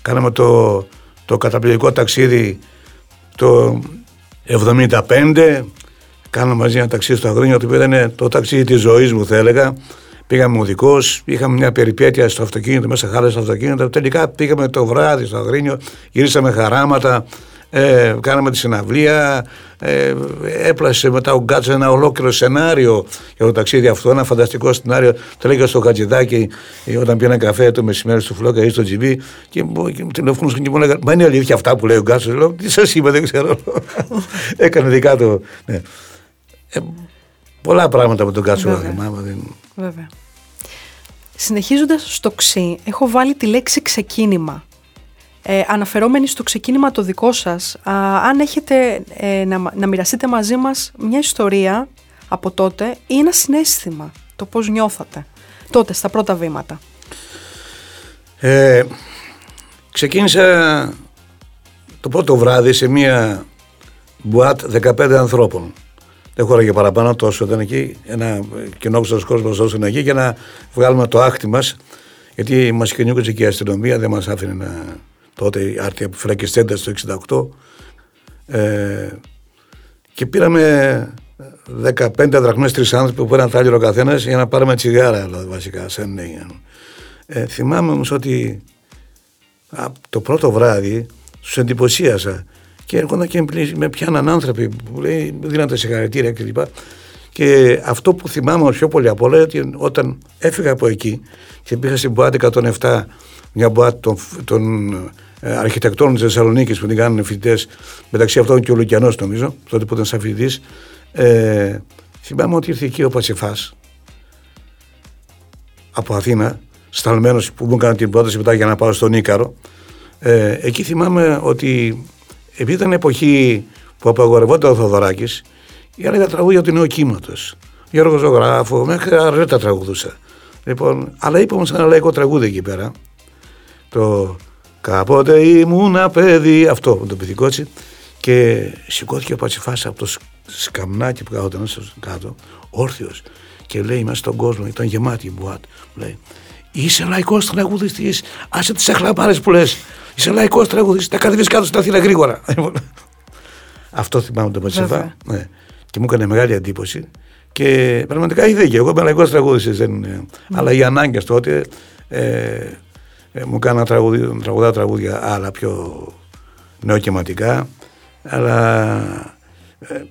κάναμε το, το καταπληκτικό ταξίδι το 75. Κάναμε μαζί ένα ταξίδι στο Αγρίνιο, το οποίο ήταν το ταξίδι της ζωής μου, θα έλεγα. Πήγαμε οδικός, είχαμε μια περιπέτεια στο αυτοκίνητο, μέσα χάλα στο αυτοκίνητο. Τελικά πήγαμε το βράδυ στο Αγρίνιο, γυρίσαμε χαράματα, ε, κάναμε τη συναυλία, ε, έπλασε μετά ο Γκάτσα ένα ολόκληρο σενάριο για το ταξίδι αυτό, ένα φανταστικό σενάριο. Το λέγα στο Χατζηδάκι ε, όταν πήγα καφέ το μεσημέρι στο Φλόκα ή στο Τζιμπί και, και τηλεφωνούσαν και μου έλεγαν Μα είναι αλήθεια αυτά που λέει ο Γκάτσα. Λέω Τι σας είπα, δεν ξέρω. [laughs] Έκανε δικά του. Ναι. Ε, πολλά πράγματα με τον Γκάτσα θυμάμαι. Βέβαια. Συνεχίζοντας στο ξύ, έχω βάλει τη λέξη ξεκίνημα. Ε, αναφερόμενοι στο ξεκίνημα το δικό σας, αν έχετε ε, να, να μοιραστείτε μαζί μας μια ιστορία από τότε ή ένα συνέστημα, το πώς νιώθατε τότε στα πρώτα βήματα. Ε, ξεκίνησα το πρώτο βράδυ σε μια μπουάτ 15 ανθρώπων δεν χώραγε παραπάνω τόσο. Ήταν εκεί ένα κοινόχρηστο κόσμος όσο ήταν εκεί για να βγάλουμε το άχτη μας. Γιατί μας κυνηγούσε και η αστυνομία, δεν μας άφηνε να. Τότε η άρτια που φρακιστέντα το 68. Ε, και πήραμε 15 δραχμές τρεις άνθρωποι που πήραν τάλιρο ο καθένας για να πάρουμε τσιγάρα δηλαδή, βασικά σαν νέοι. Ε, θυμάμαι όμως ότι το πρώτο βράδυ τους εντυπωσίασα και έρχονταν και με πιάναν άνθρωποι που λέει, δίναν τα συγχαρητήρια κλπ. Και αυτό που θυμάμαι πιο πολύ από όλα ότι όταν έφυγα από εκεί και πήγα στην Μπουάτη 107, μια Μπουάτη των, των ε, αρχιτεκτών της Θεσσαλονίκης που την κάνουν φοιτητές, μεταξύ αυτών και ο Λουκιανός νομίζω, τότε που ήταν σαν φοιτητής. Ε, θυμάμαι ότι ήρθε εκεί ο Πασιφάς από Αθήνα, σταλμένος που μου έκανε την πρόταση μετά για να πάω στον Ίκαρο. Ε, εκεί θυμάμαι ότι επειδή ήταν εποχή που απαγορευόταν ο Θοδωράκης, έλεγα τραγούδια του νέου κύματος. Γιώργος Ζωγράφο, μέχρι αρέτα τραγουδούσα. Λοιπόν, αλλά είπαμε σε ένα λαϊκό τραγούδι εκεί πέρα. Το Κάποτε ήμουν παιδί, αυτό το πυθικότσι. Και σηκώθηκε ο Πατσιφάς από το σκαμνάκι που καθόταν κάτω, όρθιος. Και λέει μέσα στον κόσμο, ήταν γεμάτη η μπουάτ. Λέει, Είσαι λαϊκός τραγουδιστής. Άσε τις αχλαπάρε που λες. Είσαι λαϊκός τραγουδιστής. Τα κατεβείς κάτω στην Αθήνα γρήγορα. [laughs] Αυτό θυμάμαι το Πατσεφά. Ναι. Και μου έκανε μεγάλη εντύπωση. Και πραγματικά είχε δίκιο. Εγώ είμαι λαϊκός τραγουδιστής. Δεν... Ναι. Αλλά οι ανάγκες τότε ε, ε, μου έκανα τραγουδά τραγούδια άλλα πιο νεοκαιματικά. Αλλά ε,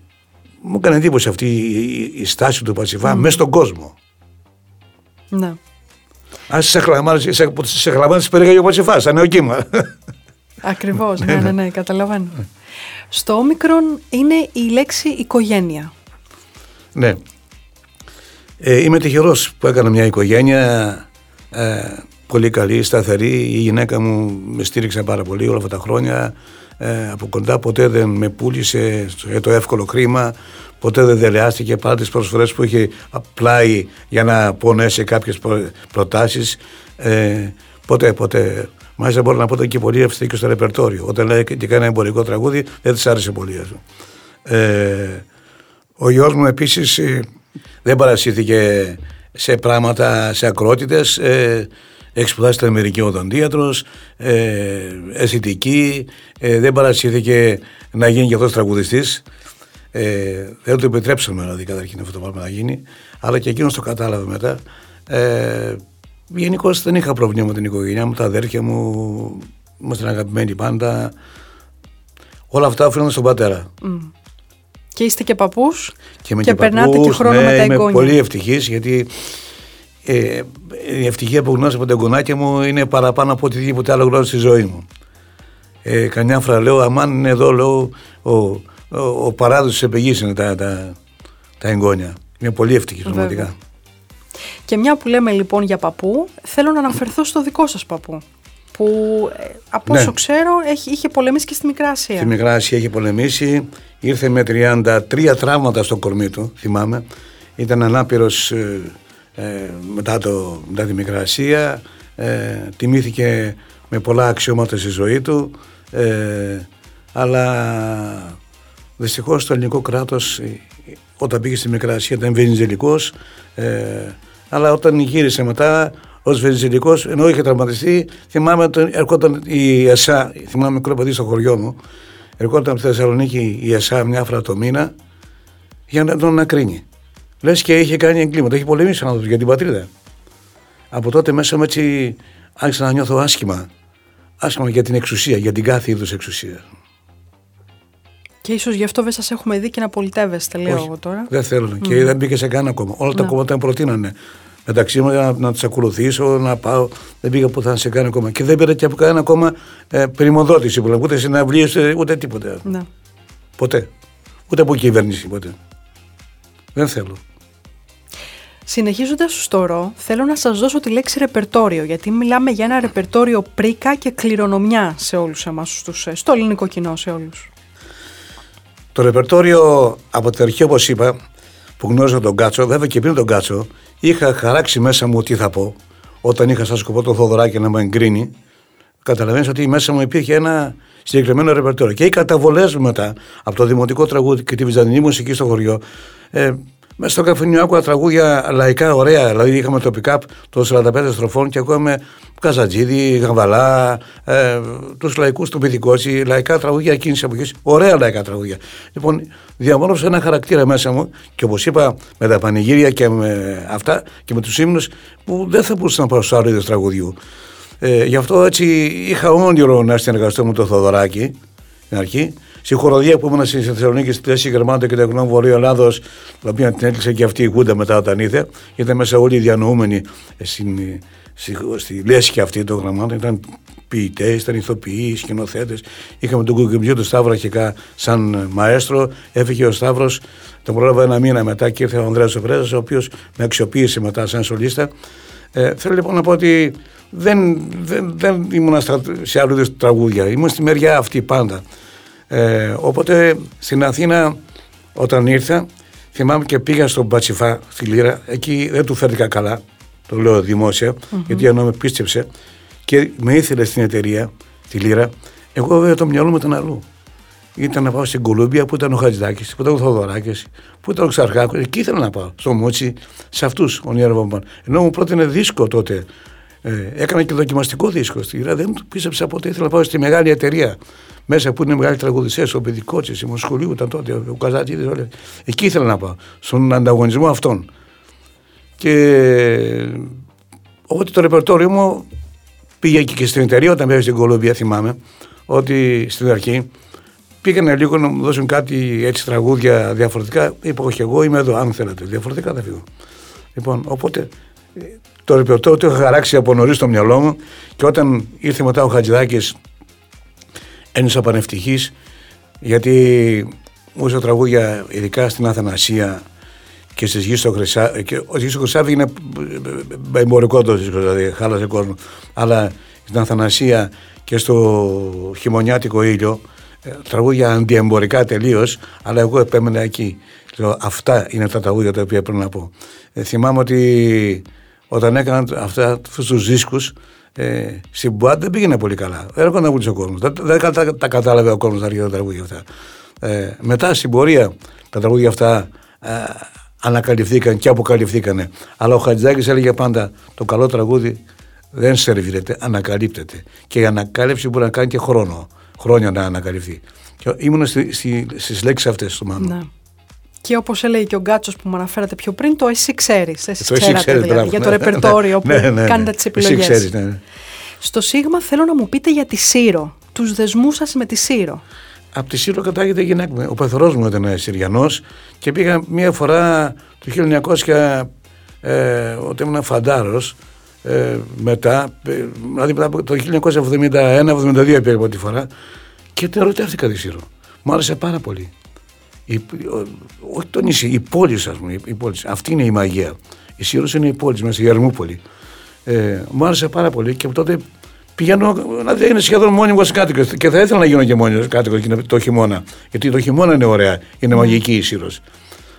μου έκανε εντύπωση αυτή η, η, στάση του Πατσιφά mm. μέσα στον κόσμο. Ναι. Αν σε χλαμάνε, σε περίγαγε ο Πατσιφά, σαν νεοκύμα. Ακριβώς, ναι, [laughs] ναι, ναι, καταλαβαίνω. Στο όμικρον είναι η λέξη οικογένεια. Ναι. Ε, είμαι τυχερός που έκανα μια οικογένεια ε, πολύ καλή, σταθερή. Η γυναίκα μου με στήριξε πάρα πολύ όλα αυτά τα χρόνια. Ε, από κοντά ποτέ δεν με πούλησε για το εύκολο χρήμα. Ποτέ δεν δελεάστηκε παρά τις προσφορές που είχε πλάι για να πονέσει κάποιες προτάσεις. Ε, ποτέ, ποτέ Μάλιστα μπορώ να πω ότι και πολύ ευθύ και στο ρεπερτόριο. Όταν λέει και κάνει ένα εμπορικό τραγούδι, δεν της άρεσε πολύ αυτό. Ε, ο γιος μου επίσης ε, δεν παρασύρθηκε σε πράγματα, σε ακρότητε. Ε, έχει σπουδάσει στην Αμερική οδοντίατρο, ε, αισθητική, ε, δεν παρασύρθηκε να γίνει και αυτός τραγουδιστής. Ε, δεν το επιτρέψαμε δηλαδή καταρχήν αυτό το πράγμα να γίνει, αλλά και εκείνος το κατάλαβε μετά. Ε, Γενικώ δεν είχα πρόβλημα με την οικογένειά μου, τα αδέρφια μου, ήμασταν αγαπημένοι πάντα. Όλα αυτά οφείλονται στον πατέρα. Και είστε και παππούς και, και, και περνάτε και χρόνο ναι, με τα εγγόνια. Είμαι πολύ ευτυχής γιατί ε, η ευτυχία που γνώρισα από τα εγγονάκια μου είναι παραπάνω από οτιδήποτε άλλο γνώρισα στη ζωή μου. Ε, καμιά φορά λέω, αμάν είναι εδώ, λέω, ο, ο, ο παράδοσης τη είναι τα, τα, τα εγγόνια. Είμαι πολύ ευτυχή Και μια που λέμε λοιπόν για παππού, θέλω να αναφερθώ στο δικό σας παππού. που ε, από όσο ναι. ξέρω έχει, είχε πολεμήσει και στη Μικρά Ασία. Στη Μικρά Ασία είχε πολεμήσει, ήρθε με 33 τραύματα στο κορμί του, θυμάμαι. Ήταν ανάπηρος ε, ε, μετά, το, μετά τη Μικρά Ασία, ε, τιμήθηκε με πολλά αξιώματα στη ζωή του, ε, αλλά δυστυχώς το ελληνικό κράτος όταν πήγε στη Μικρά Ασία ήταν βενιζελικός, ε, αλλά όταν γύρισε μετά ως βενιζελικός, ενώ είχε τραυματιστεί, θυμάμαι ότι ερχόταν η ΕΣΑ, θυμάμαι μικρό παιδί στο χωριό μου, ερχόταν από τη Θεσσαλονίκη η ΕΣΑ μια φορά το μήνα για να τον ανακρίνει. Λες και είχε κάνει εγκλήματα, έχει πολεμήσει άνθρωπος για την πατρίδα. Από τότε μέσα μου έτσι άρχισα να νιώθω άσχημα. Άσχημα για την εξουσία, για την κάθε είδους εξουσία. Και ίσως γι' αυτό δεν σας έχουμε δει και να πολιτεύεστε, λέω εγώ τώρα. Δεν θέλω. Mm. Και δεν μπήκε σε κανένα κόμμα. Όλα τα κόμματα με προτείνανε. Μεταξύ μου να, να τους ακολουθήσω, να πάω. Δεν πήγα που θα σε κάνω κόμμα. Και δεν πήρα και από κανένα κόμμα ε, πρημοδότηση. Ούτε συναυλίες, ούτε, ούτε τίποτε. Ναι. Ποτέ. Ούτε από κυβέρνηση ποτέ. Δεν θέλω. Συνεχίζοντας στο ρο, θέλω να σας δώσω τη λέξη ρεπερτόριο, γιατί μιλάμε για ένα ρεπερτόριο πρίκα και κληρονομιά σε όλους εμάς, στο ελληνικό κοινό, σε όλους. Το ρεπερτόριο από την αρχή, όπως είπα, που γνώριζα τον Κάτσο, βέβαια και πριν τον Κάτσο, είχα χαράξει μέσα μου τι θα πω. Όταν είχα σαν σκοπό τον Θοδωράκη να με εγκρίνει, καταλαβαίνεις ότι μέσα μου υπήρχε ένα συγκεκριμένο ρεπερτόριο. Και οι καταβολές μετά από το δημοτικό τραγούδι και τη βυζαντινή μουσική στο χωριό, ε, μέσα στο καφενείο άκουγα τραγούδια λαϊκά ωραία. Δηλαδή είχαμε το pick-up των 45 στροφών και ακούγαμε Καζατζίδη, Γαβαλά, ε, τους λαϊκούς του Πυθικότσι, λαϊκά τραγούδια εκείνης της εποχής. Ωραία λαϊκά τραγούδια. Λοιπόν, διαμόρφωσα ένα χαρακτήρα μέσα μου και όπως είπα, με τα πανηγύρια και με αυτά και με τους ύμνους που δεν θα μπορούσα να πάω στους άλλους τραγουδιού. Ε, γι' αυτό έτσι είχα όνειρο να συνεργαστώ με το Θοδωράκι στην αρχή Στη χοροδία που ήμουν στη Θεσσαλονίκη, στη θέση Γερμανία και Τεχνών Βορείου Ελλάδος, την οποία την έκλεισε και αυτή η Γούντα μετά όταν ήρθε, ήταν μέσα όλοι οι διανοούμενοι στην, στη, στη λέσχη αυτή των γραμμάτων. Ήταν ποιητές, ήταν ηθοποιοί, σκηνοθέτες. Είχαμε τον Κουκουμπιό του Σταύρο αρχικά σαν μαέστρο. Έφυγε ο Σταύρος, τον πρόλαβα ένα μήνα μετά και ήρθε ο Ανδρέας Σοπρέζα, ο οποίος με αξιοποίησε μετά σαν σολίστα. Ε, θέλω λοιπόν να πω ότι δεν, δεν, δεν ήμουν σε άλλους τραγούδια. Ήμουν στη μεριά αυτή πάντα. Ε, οπότε στην Αθήνα όταν ήρθα θυμάμαι και πήγα στον Πατσιφά στη Λύρα εκεί δεν του φέρθηκα καλά το λέω δημόσια mm-hmm. γιατί ενώ με πίστεψε και με ήθελε στην εταιρεία τη Λύρα εγώ βέβαια το μυαλό μου ήταν αλλού ήταν να πάω στην Κολούμπια που ήταν ο Χατζηδάκης, που ήταν ο Θοδωράκης, που ήταν ο Ξαρχάκος. Εκεί ήθελα να πάω. Στο Μούτσι, σε αυτούς ο Νιέρβομπαν. Ενώ μου πρότεινε δίσκο τότε. Ε, έκανα και δοκιμαστικό δίσκο. Στη δεν μου πίστεψα ποτέ. Ήθελα να πάω στη μεγάλη εταιρεία μέσα που είναι μεγάλοι τραγουδιστέ, ο Παιδικότσι, η Μοσχολίου ήταν τότε, ο Καζάτζη, όλοι. Εκεί ήθελα να πάω, στον ανταγωνισμό αυτών. Και ότι το ρεπερτόριο μου πήγε και στην εταιρεία όταν πήγα στην Κολομπία, θυμάμαι, ότι στην αρχή πήγανε λίγο να μου δώσουν κάτι έτσι τραγούδια διαφορετικά. Είπα, Όχι, εγώ είμαι εδώ, αν θέλετε. Διαφορετικά θα φύγω. Λοιπόν, οπότε το ρεπερτόριο το είχα χαράξει από νωρίς στο μυαλό μου και όταν ήρθε μετά ο Χατζηδάκης ένιωσα πανευτυχής γιατί μου τραγούδια ειδικά στην Αθανασία και στις γης στο Χρυσάβι. Και ο γης στο Χρυσάβι είναι εμπορικό το δίσκο, δηλαδή χάλασε κόσμο. Αλλά στην Αθανασία και στο χειμωνιάτικο ήλιο, ε, τραγούδια αντιεμπορικά τελείως, αλλά εγώ επέμενα εκεί. Αυτά είναι τα τραγούδια τα οποία πρέπει να πω. Ε, θυμάμαι ότι όταν έκαναν αυτού τους δίσκους, ε, στην Μπουάτ δεν πήγαινε πολύ καλά. Έρχονταν πολύ ο κόσμο. Δεν, δεν τα, τα, κατάλαβε ο κόσμος τα αρχαία τραγούδια αυτά. Ε, μετά στην πορεία τα τραγούδια αυτά ε, ανακαλυφθήκαν και αποκαλυφθήκαν. Αλλά ο Χατζάκης έλεγε πάντα το καλό τραγούδι δεν σερβιρεται, ανακαλύπτεται. Και η ανακάλυψη μπορεί να κάνει και χρόνο. Χρόνια να ανακαλυφθεί. Και ήμουν στι στη, στις λέξεις αυτές του Μάνου. Ναι. Και όπως έλεγε και ο Γκάτσος που μου αναφέρατε πιο πριν, το εσύ ξέρεις. Εσύ το ξέρατε, εσύ δηλαδή, για το ναι, ρεπερτόριο ναι, που ναι, κάνετε τις επιλογές. Ναι, Στο Σίγμα θέλω να μου πείτε για τη Σύρο, τους δεσμούς σας με τη Σύρο. Από τη Σύρο κατάγεται η γυναίκα μου. Ο πεθρό μου ήταν Συριανός και πήγα μία φορά το 1900 ε, όταν ήμουν φαντάρος. Ε, μετά, ε, δηλαδή μετά το 1971-72 πήγα πρώτη φορά και την ερωτεύτηκα τη Σύρο. Μου άρεσε πάρα πολύ. Η, όχι το νησί, η πόλη, ας πούμε. Η πόλη. Αυτή είναι η μαγεία. Η Σύρο είναι η πόλη μέσα, η Ερμούπολη. Ε, μου άρεσε πάρα πολύ και τότε Πηγαίνω να είναι σχεδόν μόνιμος κάτοικος και θα ήθελα να γίνω και μόνιμος κάτοικος το χειμώνα. Γιατί το χειμώνα είναι ωραία, είναι μαγική η Σύρο.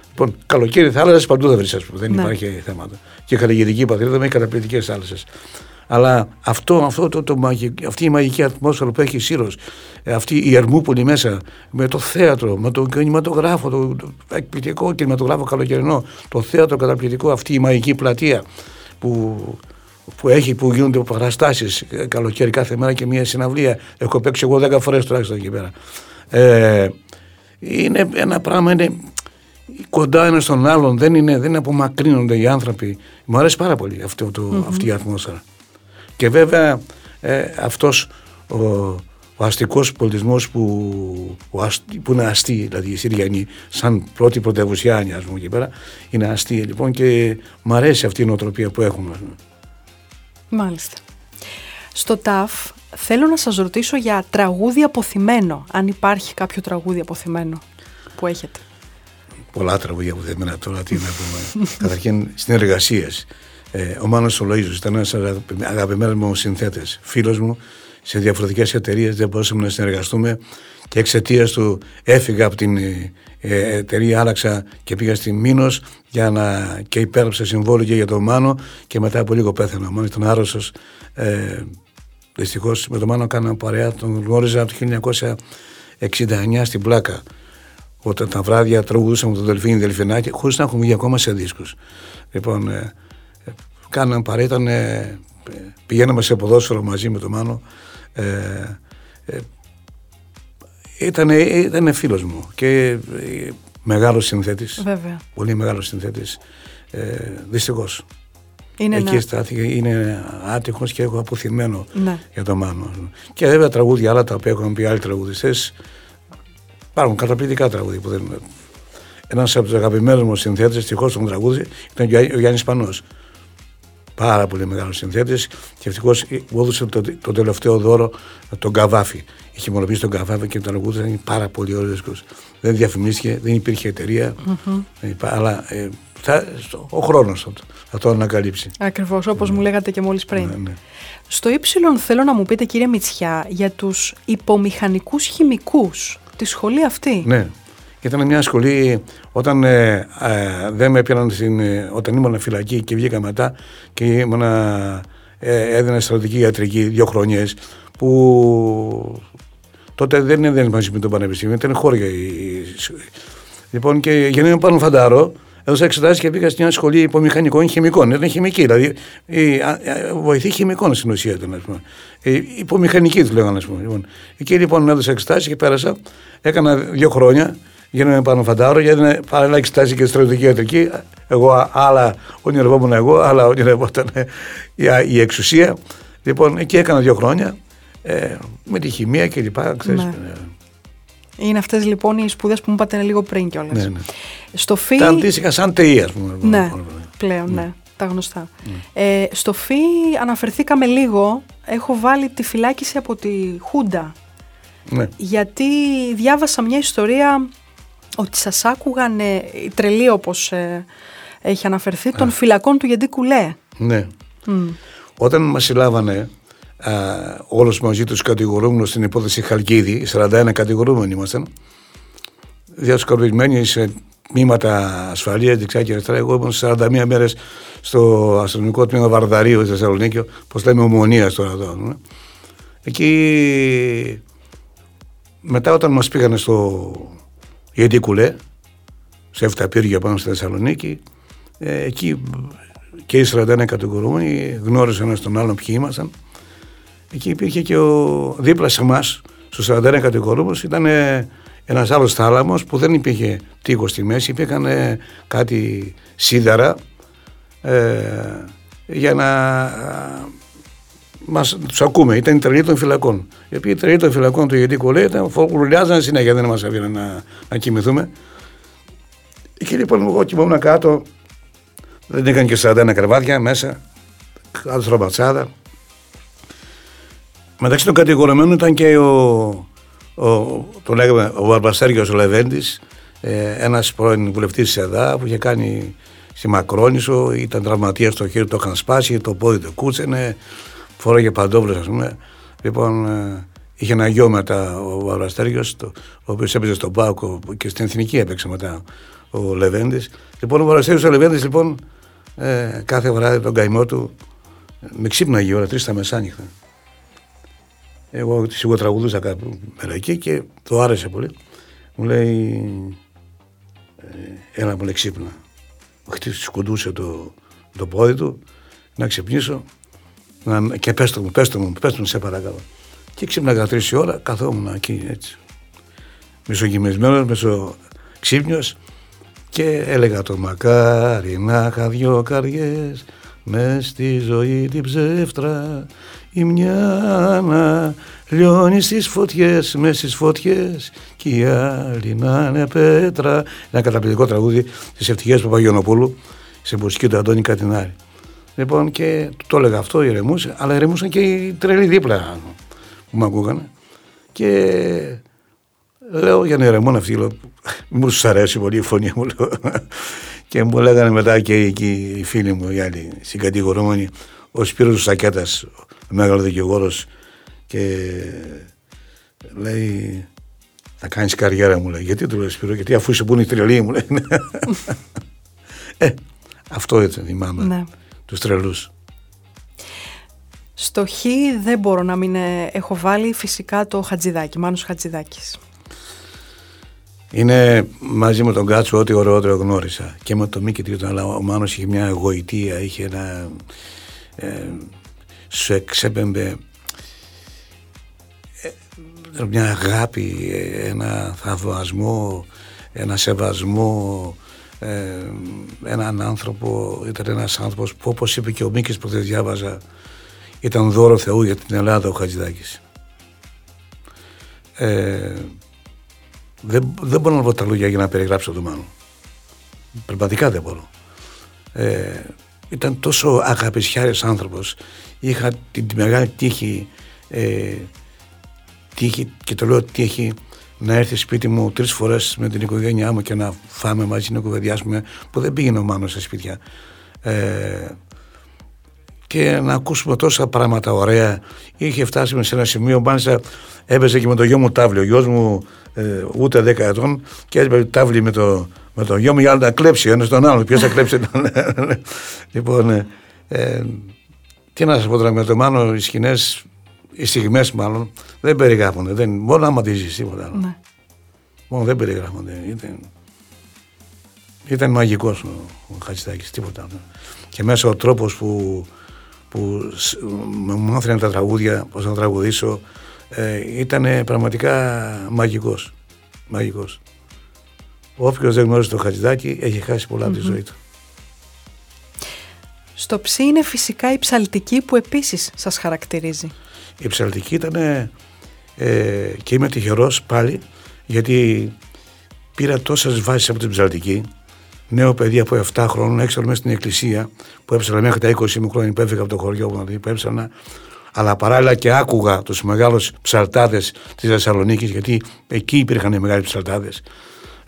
Λοιπόν, καλοκαίρι θάλασσες παντού θα βρεις, ας πούμε. Δεν ναι. υπάρχει θέματα. Και η καλλιεργητική πατρίδα με καταπληκτικές θάλασσες. Αλλά αυτό, αυτό το, το, αυτή η μαγική ατμόσφαιρα που έχει η Σύρος, ε, αυτή η Ερμούπολη μέσα, με το θέατρο, με το κινηματογράφο, το, το εκπληκτικό κινηματογράφο καλοκαιρινό, το θέατρο καταπληκτικό, αυτή η μαγική πλατεία που, που έχει, που γίνονται παραστάσεις ε, καλοκαίρι κάθε μέρα και μια συναυλία. Έχω παίξει εγώ 10 φορές τουλάχιστον εκεί πέρα. Ε, είναι ένα πράγμα, είναι κοντά ένα στον άλλον, δεν είναι, δεν απομακρύνονται οι άνθρωποι. Μου αρέσει πάρα πολύ αυτό το, αυτή η ατμόσφαιρα. Και βέβαια ε, αυτός ο, ο αστικός πολιτισμός που, που είναι αστεί, δηλαδή η Συριανή, σαν πρώτη πρωτευουσιάνη ας πούμε εκεί πέρα, είναι αστεί λοιπόν και μου αρέσει αυτή η νοοτροπία που έχουμε. Μάλιστα. Στο ΤΑΦ θέλω να σας ρωτήσω για τραγούδι αποθυμένο, αν υπάρχει κάποιο τραγούδι αποθυμένο που έχετε. Πολλά τραγούδια αποθυμένα τώρα, τι να πούμε. [laughs] Καταρχήν συνεργασίες. Ε, ο Μάνος Σολοΐζος ήταν ένας αγαπημένος μου συνθέτες, φίλος μου, σε διαφορετικές εταιρείες δεν μπορούσαμε να συνεργαστούμε και εξαιτίας του έφυγα από την ε, εταιρεία, άλλαξα και πήγα στη Μήνος για να, και υπέραψα συμβόλαιο και για τον Μάνο και μετά από λίγο πέθανα. Ο Μάνος ήταν άρρωστος. Ε, Δυστυχώς με τον Μάνο κάνα παρέα, τον γνώριζα από το 1969 στην Πλάκα. Όταν τα βράδια τραγουδούσαμε τον Δελφίνη Δελφινάκη, χωρίς να έχουμε βγει ακόμα σε δίσκους. Λοιπόν, ε, κάναμε παρέα, ήταν, ε, πηγαίναμε σε ποδόσφαιρο μαζί με τον Μάνο. Ε, ε, ήταν, ήταν φίλος μου και ε, μεγάλος συνθέτης. Βέβαια. Πολύ μεγάλος συνθέτης. Ε, δυστυχώς. Είναι Εκεί στάθηκε, είναι άτυχος και έχω αποθυμένο ναι. για τον Μάνο. Και βέβαια τραγούδια άλλα τα οποία έχουν πει άλλοι τραγουδιστές υπάρχουν καταπληκτικά τραγούδια που δεν Ένας από τους αγαπημένους μου συνθέτες, δυστυχώς στον τραγούδι, ήταν ο Γιάννης Πανός πάρα πολύ μεγάλος συνθέτης και ευτυχώς μου έδωσε το, το, τελευταίο δώρο τον Καβάφη. Είχε μονοποιήσει τον Καβάφη και τον ακούγοντα ήταν πάρα πολύ ωραίος δίσκος. Δεν διαφημίστηκε, δεν υπήρχε εταιρεία, mm-hmm. αλλά ε, θα, ο χρόνος θα το ανακαλύψει. Ακριβώς, όπως μου λέγατε και μόλις πριν. Ναι, ναι. Στο ύψιλον θέλω να μου πείτε, κύριε Μητσιά, για τους υπομηχανικούς χημικούς. Τη σχολή αυτή. Ναι. Ήταν μια σχολή όταν ε, ε, δεν με έπαιρναν στην, ε, όταν ήμουν φυλακή και βγήκα μετά και ήμουν, ε, έδινα στρατηγική ιατρική δύο χρονιές που τότε δεν έδινες μαζί με το πανεπιστήμιο, ήταν χώρια. Λοιπόν και για να είμαι πάνω φαντάρο, έδωσα εξετάσεις και πήγα στην σχολή υπομηχανικών χημικών. Ήταν χημική, δηλαδή η, βοηθή χημικών στην ουσία ήταν. πούμε. υπομηχανική τους λέγανε, ας πούμε. Λοιπόν, εκεί λοιπόν έδωσα εξετάσεις και πέρασα. Έκανα δύο χρόνια γίνομαι πάνω φαντάρο, γιατί είναι παράλληλα εξετάσει και στρατιωτική ιατρική. Εγώ άλλα ονειρευόμουν εγώ, άλλα ονειρευόταν η, η εξουσία. Λοιπόν, εκεί έκανα δύο χρόνια ε, με τη χημεία κλπ. Ναι. ναι. Είναι αυτές λοιπόν οι σπουδές που μου είπατε λίγο πριν κιόλας. Ναι, ναι. Στο ΦΥ. Τα αντίστοιχα σαν ΤΕΙ, ας πούμε. Ναι, πλέον, ναι. ναι. Τα γνωστά. Ναι. Ε, στο ΦΥ αναφερθήκαμε λίγο. Έχω βάλει τη φυλάκιση από τη Χούντα. Ναι. Γιατί διάβασα μια ιστορία ότι σας άκουγαν ε, τρελοί όπως ε, έχει αναφερθεί των φυλακών του Γεντή Κουλέ. Ναι. Όταν μας συλλάβανε α, όλους μαζί τους κατηγορούμενους στην υπόθεση Χαλκίδη, 41 κατηγορούμενοι ήμασταν, διασκορπισμένοι σε τμήματα ασφαλεία δεξιά και αριστερά. Εγώ ήμουν 41 μέρες στο αστυνομικό τμήμα Βαρδαρίου στη Θεσσαλονίκη, όπως λέμε ομονίας τώρα εδώ. Ναι. Εκεί μετά όταν μας πήγανε στο γιατί κουλέ, σε πύργια πάνω στη Θεσσαλονίκη. Ε, εκεί και οι 41 κατηγορούμενοι γνώρισαν ένας τον άλλον ποιοι ήμασταν. Εκεί υπήρχε και ο, δίπλα σε εμάς, στου 41 κατηγορούμενου, ήταν ένας άλλος θάλαμος που δεν υπήρχε τείχος στη μέση, υπήρχαν κάτι σίδερα ε, για να μας, τους ακούμε, ήταν η τρελή των φυλακών. Γιατί η τρελή των φυλακών του γιατί κολλέ ήταν φωκουλιάζαν συνέχεια, δεν μας αφήναν να, να κοιμηθούμε. Εκεί λοιπόν εγώ κοιμόμουν κάτω, δεν είχαν και 41 κρεβάτια μέσα, κάτω στο μπατσάδα. Μεταξύ των κατηγορουμένων ήταν και ο, ο, το λέγαμε, ο Βαρβαστέργιος ο Λεβέντης, ε, ένας πρώην βουλευτής της ΕΔΑ που είχε κάνει στη Μακρόνισο, ήταν τραυματίας στο χέρι, το είχαν σπάσει, το πόδι το κούτσενε, φόραγε παντόβλες ας πούμε. Λοιπόν, ε, είχε ένα γιο μετά ο Βαραστέργιος, ο οποίος έπαιζε στον Πάκο και στην Εθνική έπαιξε μετά ο Λεβέντης. Λοιπόν, ο Βαραστέργιος ο Λεβέντης λοιπόν ε, κάθε βράδυ τον καημό του με ξύπναγε ώρα, τρεις τα μεσάνυχτα. Εγώ σίγουρα τραγουδούσα κάπου μέρα εκεί και το άρεσε πολύ. Μου λέει, ε, έλα μου λέει ξύπνα. σκουντούσε το, το πόδι του, να ξυπνήσω να, και πες το μου, πες το μου, πες το μου σε παρακαλώ. Και ξύπναγα τρεις ώρα, καθόμουν εκεί έτσι. Μισογυμισμένος, μεσοξύπνιος και έλεγα το μακάρι να είχα δυο καρδιές με στη ζωή την ψεύτρα η μια να λιώνει στις φωτιές, με στις φωτιές και η άλλη να είναι πέτρα. Ένα καταπληκτικό τραγούδι της ευτυχίας του Παγιονοπούλου σε μουσική του Αντώνη Κατινάρη. Λοιπόν και το έλεγα αυτό, ηρεμούσε, αλλά ηρεμούσαν και οι τρελοί δίπλα που με ακούγανε. Και λέω για να ηρεμούν αυτοί, λέω, μου σου αρέσει πολύ η φωνή μου, λέω. Και μου λέγανε μετά και εκεί οι φίλοι μου, οι άλλοι συγκατηγορούμενοι, ο Σπύρος Σακέτας, ο μεγάλος δικηγόρος και λέει θα κάνεις καριέρα μου λέει. Γιατί του λέω Σπύρο, γιατί αφού είσαι που είναι η τρελή μου λέει. [laughs] ε, αυτό έτσι θυμάμαι. Ναι. Τους τρελούς. Στο χ δεν μπορώ να μην ε, έχω βάλει φυσικά το Χατζηδάκι, Μάνος Χατζηδάκης. Είναι μαζί με τον Κάτσο ό,τι ωραιότερο γνώρισα. Και με τον Μίκη Τρίτον, αλλά ο Μάνος είχε μια γοητεία, είχε ένα... Ε, σου εξέπεμπε ε, μια αγάπη, ε, ένα θαυμασμό, ένα σεβασμό, ε, έναν άνθρωπο, ήταν ένας άνθρωπος που όπως είπε και ο Μίκης που δεν διάβαζα, ήταν δώρο Θεού για την Ελλάδα ο Χατζηδάκης. Ε, δεν, δεν μπορώ να πω τα λόγια για να περιγράψω τον Μάνο. Πραγματικά δεν μπορώ. Ε, ήταν τόσο αγαπησιάρης άνθρωπος. Είχα την, μεγάλη τύχη, ε, τύχη και το λέω τύχη να έρθει σπίτι μου τρεις φορές με την οικογένειά μου και να φάμε μαζί να κουβεντιάσουμε που δεν πήγαινε ο Μάνος στα σπίτια. Ε, και να ακούσουμε τόσα πράγματα ωραία. Είχε φτάσει σε ένα σημείο, μάλιστα έπαιζε και με το γιο μου τάβλη. Ο γιος μου ε, ούτε 10 ετών και έπαιζε τάβλη με το, με το γιο μου για να τα κλέψει ένας τον άλλον. Ποιος θα κλέψει τον [laughs] Λοιπόν, ε, ε, τι να σας πω τώρα με το Μάνο, οι σκηνές, οι στιγμές μάλλον δεν περιγράφονται. Δεν, μόνο να ματίζει τίποτα άλλο. Ναι. Μόνο δεν περιγράφονται. Ήταν, ήταν μαγικός ο, ο Χατζηδάκης, τίποτα άλλο. Και μέσα ο τρόπος που που μου μάθαινε τα τραγούδια, πώς να τραγουδήσω, ε, ήταν πραγματικά μαγικός. μαγικός. Όποιος δεν γνώρισε το Χατζηδάκι έχει χάσει πολλά από τη ζωή του. Στο ψή είναι φυσικά η ψαλτική που επίσης σας χαρακτηρίζει. Η ψαλτική ήταν ε, και είμαι τυχερός πάλι γιατί πήρα τόσες βάσεις από την ψαλτική νέο παιδί από 7 χρόνων, έξω μέσα στην εκκλησία που έψανα μέχρι τα 20 μου χρόνια που έφυγα από το χωριό που έψανα. Αλλά παράλληλα και άκουγα τους μεγάλους ψαλτάδες της Θεσσαλονίκης, γιατί εκεί υπήρχαν οι μεγάλοι ψαλτάδες.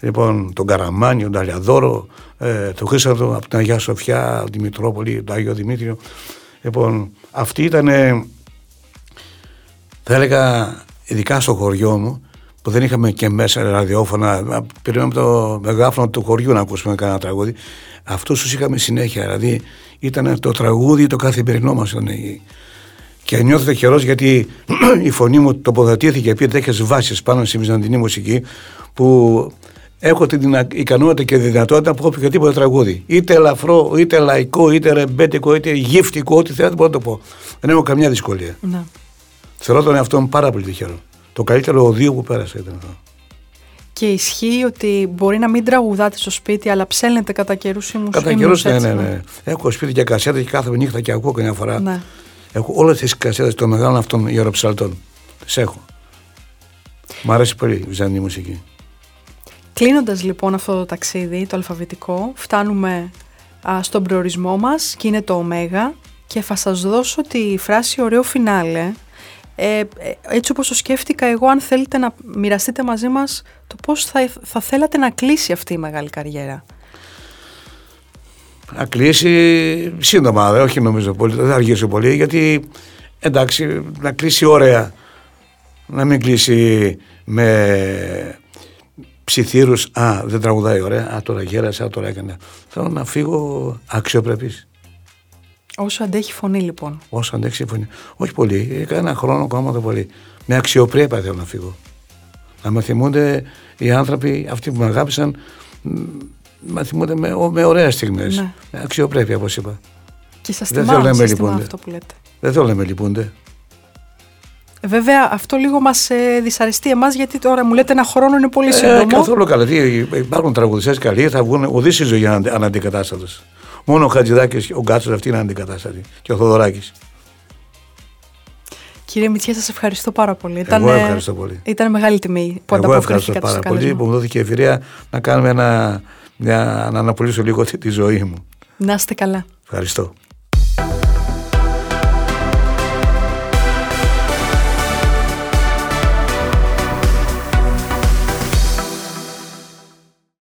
Λοιπόν, τον Καραμάνι, τον Ταλιαδόρο, ε, τον Χρήσαντο από την Αγία Σοφιά, τη Μητρόπολη, τον Άγιο Δημήτριο. Λοιπόν, αυτή ήταν, θα έλεγα, ειδικά στο χωριό μου, που δεν είχαμε και μέσα ραδιόφωνα. Πήραμε το μεγάφωνο του χωριού να ακούσουμε κανένα τραγούδι. Αυτούς τους είχαμε συνέχεια. Δηλαδή ήταν το τραγούδι το καθημερινό μας. Και νιώθω τυχερό γιατί [clears throat] η φωνή μου τοποθετήθηκε επί τέτοιες βάσεις πάνω στη βυζαντινή μουσική που έχω την ικανότητα και τη δυνατότητα που έχω οποιοδήποτε τραγούδι. Είτε ελαφρό, είτε λαϊκό, είτε ρεμπέτικο, είτε γύφτικο, ό,τι θέλετε μπορώ να το πω. Δεν έχω καμιά δυσκολία. Ναι. Θεωρώ τον εαυτό μου πάρα πολύ τυχερό. Το καλύτερο οδείο που πέρασε ήταν αυτό. Και ισχύει ότι μπορεί να μην τραγουδάτε στο σπίτι, αλλά ψέλνετε κατά καιρού ήμουν Κατά καιρούς, ναι, ναι, ναι. Έχω σπίτι και κασέτε και κάθε νύχτα και ακούω καμιά φορά. Ναι. Έχω όλες τις κασέτες των μεγάλων αυτών ιεροψαλτών. Τις έχω. Μ' αρέσει πολύ η βυζαντινή μουσική. Κλείνοντας λοιπόν αυτό το ταξίδι, το αλφαβητικό, φτάνουμε α, στον προορισμό μας και είναι το Ωμέγα. Και θα σας δώσω τη φράση ωραίο φινάλε ε, ε, έτσι όπως το σκέφτηκα εγώ, αν θέλετε να μοιραστείτε μαζί μας το πώς θα, θα θέλατε να κλείσει αυτή η μεγάλη καριέρα. Να κλείσει σύντομα, όχι νομίζω πολύ, δεν θα αργήσω πολύ, γιατί εντάξει, να κλείσει ωραία. Να μην κλείσει με ψιθύρους, α, δεν τραγουδάει ωραία, α, τώρα γέρασε, α, τώρα έκανε. Θέλω να φύγω αξιοπρεπής. Όσο αντέχει φωνή λοιπόν. Όσο αντέχει φωνή. Όχι πολύ, έκανα ένα χρόνο ακόμα το πολύ. Με αξιοπρέπεια θέλω να φύγω. Να με θυμούνται οι άνθρωποι, αυτοί που με αγάπησαν, με θυμούνται με, με ωραίες στιγμές. Ναι. Με αξιοπρέπεια, όπως είπα. Και σας Δεν θυμάμαι, θέλω να με σας θυμάμαι λυπούνται. αυτό που λέτε. Δεν θέλω να με λυπούνται. Ε, Βέβαια, αυτό λίγο μας ε, δυσαρεστεί εμάς, γιατί τώρα μου λέτε ένα χρόνο είναι πολύ Ε, σύντομο. καθόλου καλά. Τι, υπάρχουν τραγουδιστές καλοί, θα βγουν ουδής στη ζωή ανα- αναντικατάστατος. Μόνο ο Χατζηδάκης, ο Γκάτσος αυτή είναι αναντικατάστατη. Και ο Θοδωράκης. Κύριε Μητσιά, σας ευχαριστώ πάρα πολύ. Εγώ ευχαριστώ πολύ. Ήταν μεγάλη τιμή που Εγώ ευχαριστώ ανταποκριθήκατε πάρα στο πολύ κάλεσμα. που μου δόθηκε η ευκαιρία να κάνουμε ένα, μια, να αναπολύσω λίγο τη, τη ζωή μου. Να είστε καλά. Ευχαριστώ.